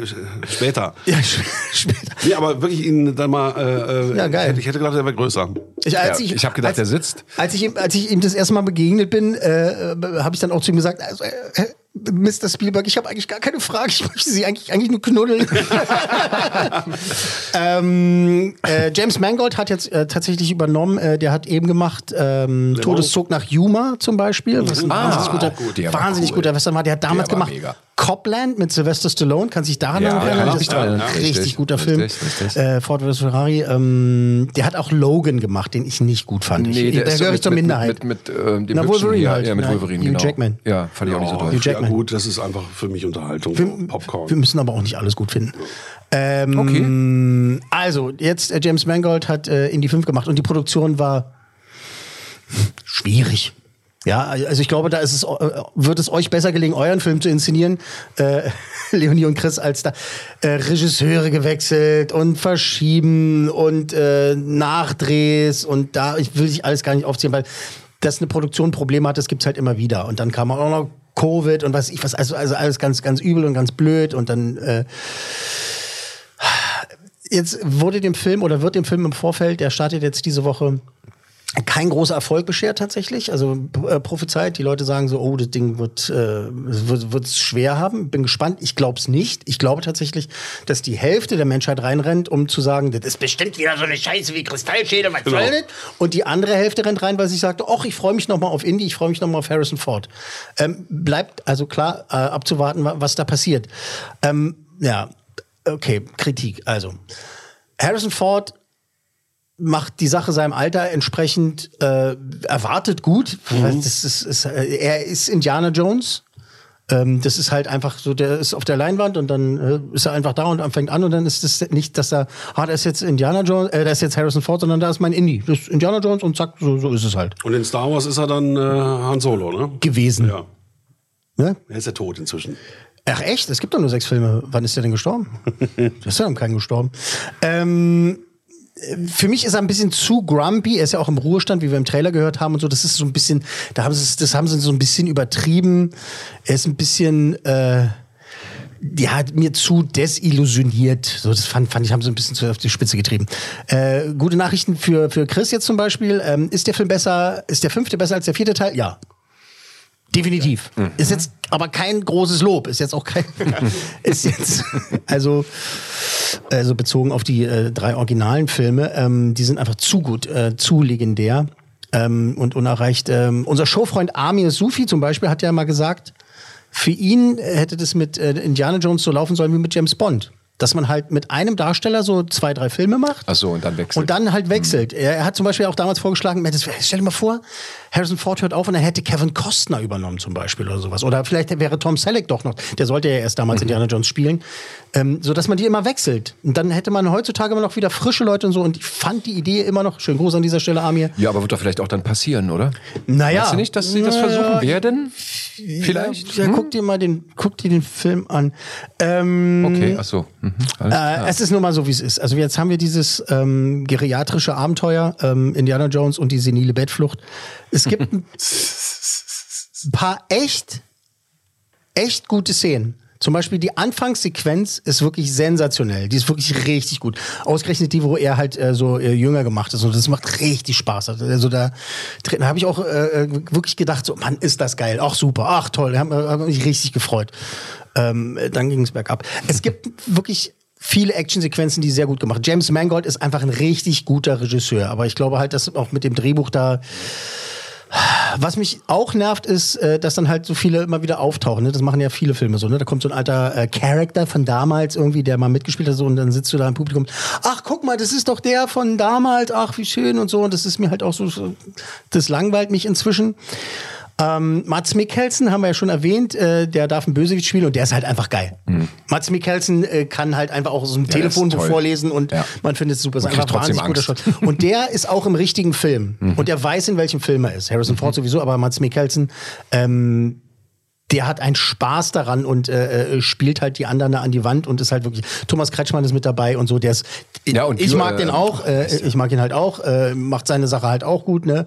später. Ja, *laughs* später. Nee, aber wirklich ihn dann mal. Äh, äh, Ja, geil. Ich hätte gedacht, er wäre größer. Ich, als Ja, ich, ich habe gedacht, als, der sitzt. Als ich, ihm, als ich ihm das erste Mal begegnet bin, äh, habe ich dann auch zu ihm gesagt, also, äh, äh, Mr. Spielberg, ich habe eigentlich gar keine Frage, ich möchte Sie eigentlich, eigentlich nur knuddeln. *laughs* ähm, äh, James Mangold hat jetzt äh, tatsächlich übernommen, äh, der hat eben gemacht ähm, Todeszug nach Yuma zum Beispiel, was ein Ah, wahnsinnig guter, gut, der war wahnsinnig cool. guter Western war. Der hat damals Der war gemacht mega. Copland mit Sylvester Stallone, kann sich daran Ja, ja, erinnern? kann Das ein erinnern. richtig Richtig, guter Film. richtig. Äh, Ford vs. Ferrari. Ähm, der hat auch Logan gemacht, den ich nicht gut fand. Nee, ich, der da ist gehöre ich mit, zur mit, Minderheit. Mit, mit, ähm, dem Na, Wolverine hier. halt. Ja, mit Wolverine, Hugh genau. Jackman. Ja, fand ich auch nicht so Ja, toll. Hugh Jackman. Gut, das ist einfach für mich Unterhaltung. Wir, Popcorn. wir müssen aber auch nicht alles gut finden. Ähm, Also, jetzt äh, James Mangold hat äh, Indie 5 gemacht und die Produktion war schwierig. Ja, also ich glaube, da ist es, äh, wird es euch besser gelingen, euren Film zu inszenieren, äh, *laughs* Leonie und Chris, als da äh, Regisseure gewechselt und verschieben und äh, Nachdrehs und da, ich will sich alles gar nicht aufzählen, weil dass eine Produktion Probleme hat, das gibt's halt immer wieder. Und dann kam auch noch Covid und was ich was, also, also alles ganz, ganz übel und ganz blöd und dann äh, jetzt wurde dem Film oder wird dem Film im Vorfeld, der startet jetzt diese Woche, kein großer Erfolg beschert tatsächlich. Also äh, prophezeit, die Leute sagen so, oh, das Ding wird äh, wird wird's schwer haben. Bin gespannt. Ich glaube es nicht. Ich glaube tatsächlich, dass die Hälfte der Menschheit reinrennt, um zu sagen, das ist bestimmt wieder so eine Scheiße wie Kristallschädel, was Genau. soll das? Und die andere Hälfte rennt rein, weil sie sagt, ach, ich freue mich noch mal auf Indie, ich freue mich noch mal auf Harrison Ford. Ähm, bleibt also klar äh, abzuwarten, wa- was da passiert. Ähm, ja, okay, Kritik. Also Harrison Ford macht die Sache seinem Alter entsprechend äh, erwartet gut. Mhm. Das ist, ist, äh, er ist Indiana Jones. Ähm, das ist halt einfach so, der ist auf der Leinwand und dann äh, ist er einfach da und fängt an und dann ist es nicht, dass er, ah, da ist jetzt Indiana Jones, äh, da ist jetzt Harrison Ford, sondern da ist mein Indie. Das ist Indiana Jones und zack, so, so ist es halt. Und in Star Wars ist er dann äh, Han Solo, ne? Gewesen. Ja. Ne? Er ist ja tot inzwischen. Ach echt? Es gibt doch nur sechs Filme. Wann ist der denn gestorben? *laughs* Ist ja noch kein gestorben. Ähm, für mich ist er ein bisschen zu grumpy. Er ist ja auch im Ruhestand, wie wir im Trailer gehört haben und so. Das ist so ein bisschen, da haben sie, das haben sie so ein bisschen übertrieben. Er ist ein bisschen, äh, ja, mir zu desillusioniert. So, das fand, fand ich, haben sie ein bisschen zu auf die Spitze getrieben. Äh, gute Nachrichten für, für Chris jetzt zum Beispiel. Ähm, ist der Film besser, ist der fünfte besser als der vierte Teil? Ja. Definitiv. Ist jetzt aber kein großes Lob. Ist jetzt auch kein. *laughs* ist jetzt. Also. Also bezogen auf die äh, drei originalen Filme. Ähm, die sind einfach zu gut, äh, zu legendär ähm, und unerreicht. Ähm, unser Showfreund Amir Sufi zum Beispiel hat ja mal gesagt, für ihn hätte das mit äh, Indiana Jones so laufen sollen wie mit James Bond. Dass man halt mit einem Darsteller so zwei, drei Filme macht. Ach so, und dann wechselt. Und dann halt wechselt. Mhm. Er, hat zum Beispiel auch damals vorgeschlagen, stell dir mal vor, Harrison Ford hört auf und er hätte Kevin Costner übernommen zum Beispiel oder sowas. Oder vielleicht wäre Tom Selleck doch noch, der sollte ja erst damals Mhm. Indiana Jones spielen, ähm, so dass man die immer wechselt. Und dann hätte man heutzutage immer noch wieder frische Leute und so. Und ich fand die Idee immer noch, schönen Gruß an dieser Stelle, Amir. Ja, aber wird doch vielleicht auch dann passieren, oder? Naja. Meinst du nicht, dass sie das Naja, versuchen werden? Vielleicht? Ja, guck dir mal den, guck dir den Film an. Ähm, Okay, ach so. Mhm. Äh, es ist nur mal so, wie es ist. Also jetzt haben wir dieses ähm, geriatrische Abenteuer, ähm, Indiana Jones und die senile Bettflucht. Es gibt ein *laughs* paar echt, echt gute Szenen. Zum Beispiel die Anfangssequenz ist wirklich sensationell. Die ist wirklich richtig gut. Ausgerechnet die, wo er halt äh, so äh, jünger gemacht ist. Und das macht richtig Spaß. Also da, da habe ich auch äh, äh, wirklich gedacht, so, Mann, ist das geil. Ach super, ach toll. Da habe hab mich richtig gefreut. Ähm, dann ging es bergab. Es gibt wirklich viele Actionsequenzen, die sehr gut gemacht. James Mangold ist einfach ein richtig guter Regisseur. Aber ich glaube halt, dass auch mit dem Drehbuch da was mich auch nervt, ist, äh, dass dann halt so viele immer wieder auftauchen. Ne? Das machen ja viele Filme so. Ne? Da kommt so ein alter äh, Charakter von damals irgendwie, der mal mitgespielt hat, so, und dann sitzt du da im Publikum. Ach, guck mal, das ist doch der von damals. Ach, wie schön und so. Und das ist mir halt auch so das langweilt mich inzwischen. Ähm, Mats Mikkelsen haben wir ja schon erwähnt, äh, der darf einen Bösewicht spielen und der ist halt einfach geil. Mats Mikkelsen äh, kann halt einfach auch so ein Ja, Telefonbuch ist vorlesen und Ja. man findet es super. Ist Man kriegt einfach wahnsinnig guter Shot. Und der ist auch im richtigen Film. Und er weiß, in welchem Film er ist. Harrison Ford sowieso, aber Mats Mikkelsen, ähm, der hat einen Spaß daran und äh, äh, spielt halt die anderen da an die Wand und ist halt wirklich. Thomas Kretschmann ist mit dabei und so. Der ist. Ja, und ich mag äh, den auch. Äh, ich mag ihn halt auch. Äh, macht seine Sache halt auch gut. Ne?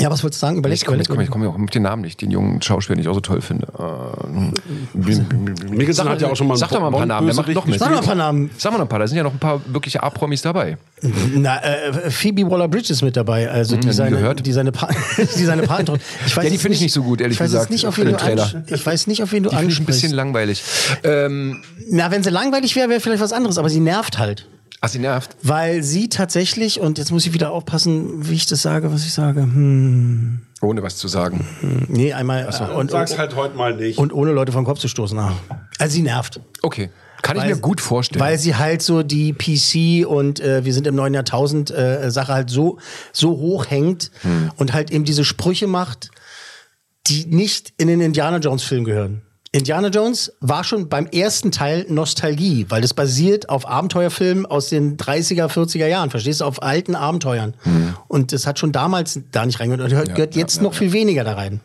Ja, was wolltest du sagen? Überleg, Ich komme komm, ich komm auch mit den Namen nicht, den jungen Schauspieler, den ich auch so toll finde. Äh, Mikkelsen hat ja auch schon mal Sag doch mal ein paar Namen, der macht noch mit. Sag mal ein paar Namen. Sag mal noch ein paar, da sind ja noch ein paar wirkliche A-Promis dabei. Na, äh, Phoebe Waller-Bridge ist mit dabei, also Hm, die, nie seine, gehört. die seine, pa *laughs* die seine Patentochter. Ich weiß Ja, die finde ich nicht so gut, ehrlich ich weiß gesagt, Jetzt nicht, auf wen du Trailer. ich weiß nicht, auf wen du Die finde ich ein ansprichst. bisschen langweilig. Ähm, Na, wenn sie langweilig wäre, wäre vielleicht was anderes, aber sie nervt halt. Ach, sie nervt. Weil sie tatsächlich, und jetzt muss ich wieder aufpassen, wie ich das sage, was ich sage. Hm, Ohne was zu sagen. nee, einmal. äh, und, Sag's halt heute mal nicht. und ohne Leute vom Kopf zu stoßen. Ah. Also sie nervt. Okay. Kann ich Weil- mir gut vorstellen. Weil sie halt so die PC und äh, wir sind im neuen Jahrtausend äh, Sache halt so, so hoch hängt Hm. und halt eben diese Sprüche macht, die nicht in den Indiana Jones Film gehören. Indiana Jones war schon beim ersten Teil Nostalgie, weil das basiert auf Abenteuerfilmen aus den 30er, 40er Jahren, verstehst du, auf alten Abenteuern. Und das hat schon damals da nicht reingehört und gehört, gehört jetzt noch viel weniger da rein.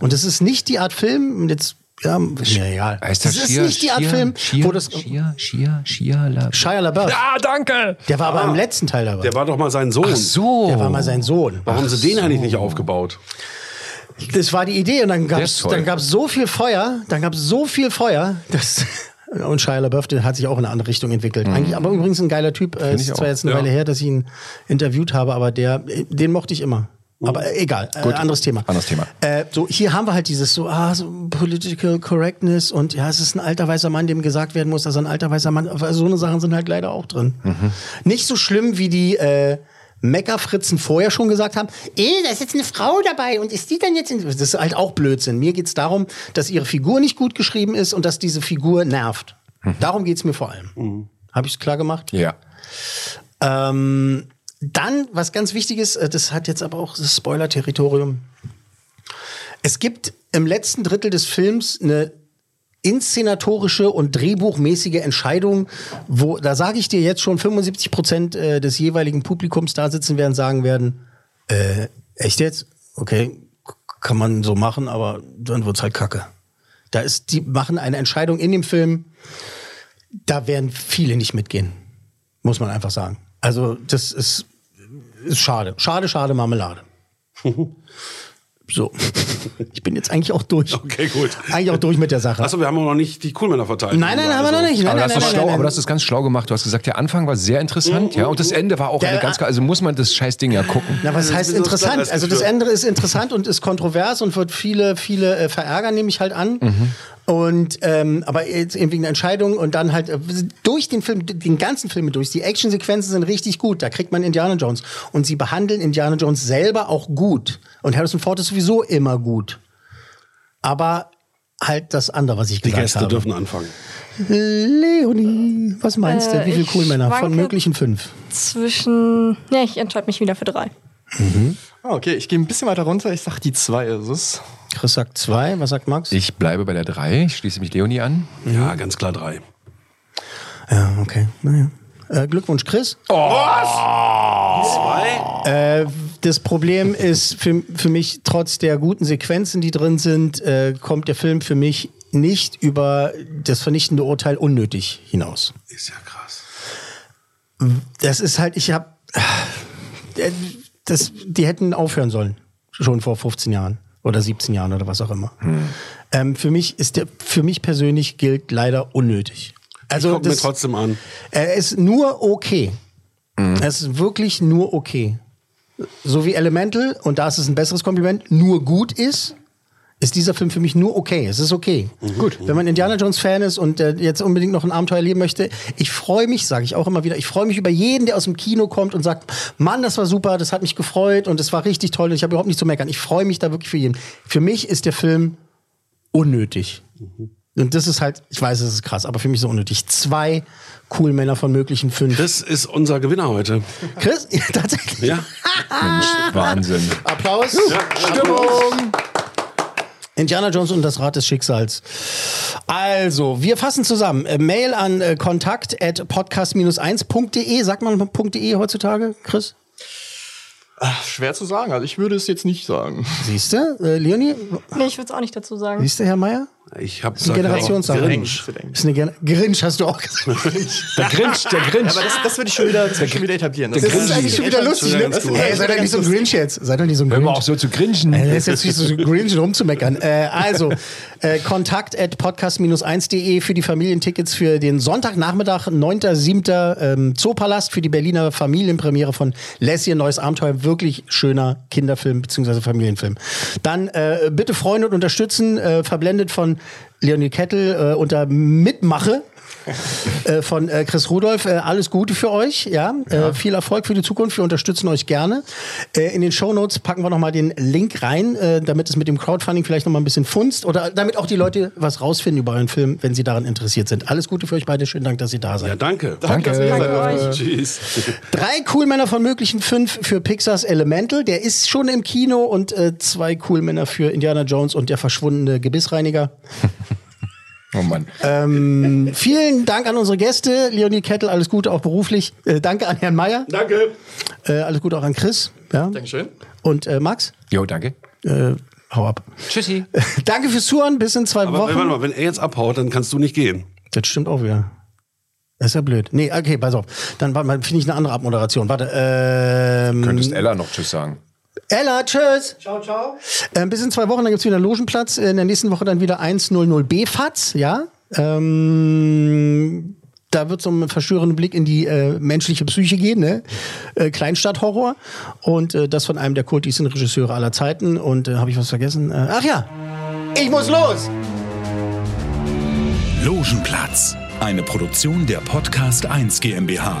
Und das ist nicht die Art Film, und jetzt, ja, ist mir egal. Heißt das das ist Shia- nicht die Art Shia- Film, Shia- wo das, Shia, Shia, Shia, La Shia LaBeouf. Ja, danke! Der war aber im letzten Teil dabei. Der war doch mal sein Sohn. Ach so. Der war mal sein Sohn. Warum haben sie den eigentlich nicht aufgebaut? Das war die Idee und dann gab es so viel Feuer, dann gab es so viel Feuer, dass *laughs* und Shia LaBeouf, der hat sich auch in eine andere Richtung entwickelt. Eigentlich, aber übrigens ein geiler Typ. Äh, Mhm. Find ist ich zwar auch. jetzt eine Ja. Weile her, dass ich ihn interviewt habe, aber der, den mochte ich immer. Aber äh, egal, äh, Gut. anderes Thema. Anderes Thema. Äh, so, hier haben wir halt dieses so, ah, so Political Correctness und ja, es ist ein alter weißer Mann, dem gesagt werden muss, dass er ein alter weißer Mann, aber so eine Sachen sind halt leider auch drin. Mhm. Nicht so schlimm, wie die äh, Meckerfritzen vorher schon gesagt haben, eh, da ist jetzt eine Frau dabei und ist die dann jetzt in Das ist halt auch Blödsinn. Mir geht's darum, dass ihre Figur nicht gut geschrieben ist und dass diese Figur nervt. Darum geht's mir vor allem. Habe ich es klar gemacht? Ja. Ähm, dann, was ganz wichtig ist, äh, das hat jetzt aber auch das Spoiler-Territorium. Es gibt im letzten Drittel des Films eine inszenatorische und drehbuchmäßige Entscheidung, wo, da sage ich dir jetzt schon, 75 Prozent äh, des jeweiligen Publikums da sitzen werden, sagen werden, äh, echt jetzt? Okay, kann man so machen, aber dann wird's halt kacke. Da ist, die machen eine Entscheidung in dem Film, da werden viele nicht mitgehen. Muss man einfach sagen. Also, das ist, ist schade. Schade, schade, Marmelade. *laughs* So. Ich bin jetzt eigentlich auch durch. Okay, gut. Eigentlich auch durch mit der Sache. Achso, wir haben auch noch nicht die Coolmänner verteilt. Also, Nein, nein, haben wir noch nicht. Nein, aber, nein, das nein, ist schlau, nein, aber das ist ganz schlau gemacht. Du hast gesagt, der Anfang war sehr interessant, ja, und das Ende war auch Der- eine ganz, also muss man das scheiß Ding ja gucken. Na, was heißt das interessant? alles Also das? Ende ist interessant und ist kontrovers und wird viele, viele äh, verärgern, nehme ich halt an. Und ähm, aber jetzt irgendwie eine Entscheidung und dann halt äh, durch den Film, den ganzen Film durch. Die Actionsequenzen sind richtig gut. Da kriegt man Indiana Jones und sie behandeln Indiana Jones selber auch gut. Und Harrison Ford ist sowieso immer gut. Aber halt das andere, was ich Die gesagt Gäste habe. dürfen anfangen. Leonie, was meinst du? Äh, Wie viele Coolmänner von möglichen fünf? Zwischen. Ja, ich entscheide mich wieder für drei. Ah, Okay, ich gehe ein bisschen weiter runter. Ich sag, die zwei ist es. Chris sagt zwei. Was sagt Max? Ich bleibe bei der 3. Ich schließe mich Leonie an. Ja, ganz klar drei. Ja, okay. Naja. Äh, Glückwunsch, Chris. Oh. Zwei? Äh, das Problem ist für, für mich, trotz der guten Sequenzen, die drin sind, äh, kommt der Film für mich nicht über das vernichtende Urteil unnötig hinaus. Ist ja krass. Das ist halt, ich habe, das, die hätten aufhören sollen, schon vor 15 Jahren oder 17 Jahren oder was auch immer. Ähm, für mich ist der, für mich persönlich gilt leider unnötig. Also ich guck mir trotzdem an. er ist nur okay. Er ist wirklich nur okay. So wie Elemental, und da ist es ein besseres Kompliment, nur gut ist, ist dieser Film für mich nur okay. Es ist okay. Gut. Wenn man Indiana Jones Fan ist und äh, jetzt unbedingt noch ein Abenteuer erleben möchte, ich freue mich, sage ich auch immer wieder, ich freue mich über jeden, der aus dem Kino kommt und sagt, Mann, das war super, das hat mich gefreut und es war richtig toll und ich habe überhaupt nicht zu meckern. Ich freue mich da wirklich für jeden. Für mich ist der Film unnötig. Und das ist halt, ich weiß, es ist krass, aber für mich so unnötig. Zwei cool Männer von möglichen fünf. Chris ist unser Gewinner heute. Chris? *laughs* Ja, tatsächlich. Ja. Mensch, Wahnsinn. Applaus. Stimmung. Indiana Jones und das Rad des Schicksals. Also, wir fassen zusammen. Äh, Mail an äh, kontakt at podcast-1.de. Sagt man .de heutzutage, Chris? Ach, schwer zu sagen. Also ich würde es jetzt nicht sagen. Siehst du, äh, Leonie? Nee, ich würde es auch nicht dazu sagen. Siehst du, Herr Meier? Ich habe Das ist eine Generationssache. Grinch. Ist eine Gen Grinch, hast du auch gesagt. *laughs* Der Grinch, der Grinch. Ja, aber das, das würde ich schon wieder, das schon wieder etablieren. Das ist eigentlich schon wieder lustig, ne? Das ist Hey, seid doch nicht so ein Grinch jetzt. Seid doch nicht so ein Hör Grinch. mal auch so zu grinchen. Äh, Das ist jetzt nicht so Grinch rumzumeckern. Äh, also, äh, kontakt at podcast-1.de für die Familientickets für den Sonntagnachmittag, 9.7. Ähm, Zoopalast für die Berliner Familienpremiere von Lassie, ein neues Abenteuer. Wirklich schöner Kinderfilm bzw. Familienfilm. Dann äh, bitte freuen und unterstützen, äh, verblendet von Leonie Kettel äh, unter Mitmache. *laughs* äh, von äh, Chris Rudolph. Äh, alles Gute für euch, ja. Äh, viel Erfolg für die Zukunft. Wir unterstützen euch gerne. Äh, in den Shownotes packen wir nochmal den Link rein, äh, damit es mit dem Crowdfunding vielleicht nochmal ein bisschen funzt oder damit auch die Leute was rausfinden über euren Film, wenn sie daran interessiert sind. Alles Gute für euch beide. Schönen Dank, dass ihr da seid. Ja, danke. Danke. Danke euch. Tschüss. *laughs* Drei Coolmänner von möglichen fünf für Pixars Elemental. Der ist schon im Kino und äh, zwei Coolmänner für Indiana Jones und der verschwundene Gebissreiniger. *laughs* Oh Mann. Ähm, vielen Dank an unsere Gäste. Leonie Kettel, alles Gute auch beruflich. Äh, danke an Herrn Meyer. Danke. Äh, alles Gute auch an Chris. Ja. Dankeschön. Und äh, Max, Jo, danke. äh, hau ab. Tschüssi. *laughs* danke fürs Zuhören. Bis in zwei Aber Wochen. warte mal, wenn er jetzt abhaut, dann kannst du nicht gehen. Das stimmt auch wieder. Das ist ja blöd. Nee, okay, pass auf. Dann warte mal, finde ich eine andere Abmoderation. Warte. Ähm, Könntest Ella noch Tschüss sagen. Ella, tschüss. Ciao, ciao. Ähm, bis in zwei Wochen, dann gibt's wieder Logenplatz. In der nächsten Woche dann wieder 100B FATS, ja. Ähm, da wird es um einen verstörenden Blick in die äh, menschliche Psyche gehen, ne? Äh, Kleinstadthorror. Und äh, das von einem der kultigsten Regisseure aller Zeiten. Und äh, habe ich was vergessen? Äh, ach ja, ich muss los. Logenplatz. Eine Produktion der Podcast 1 GmbH.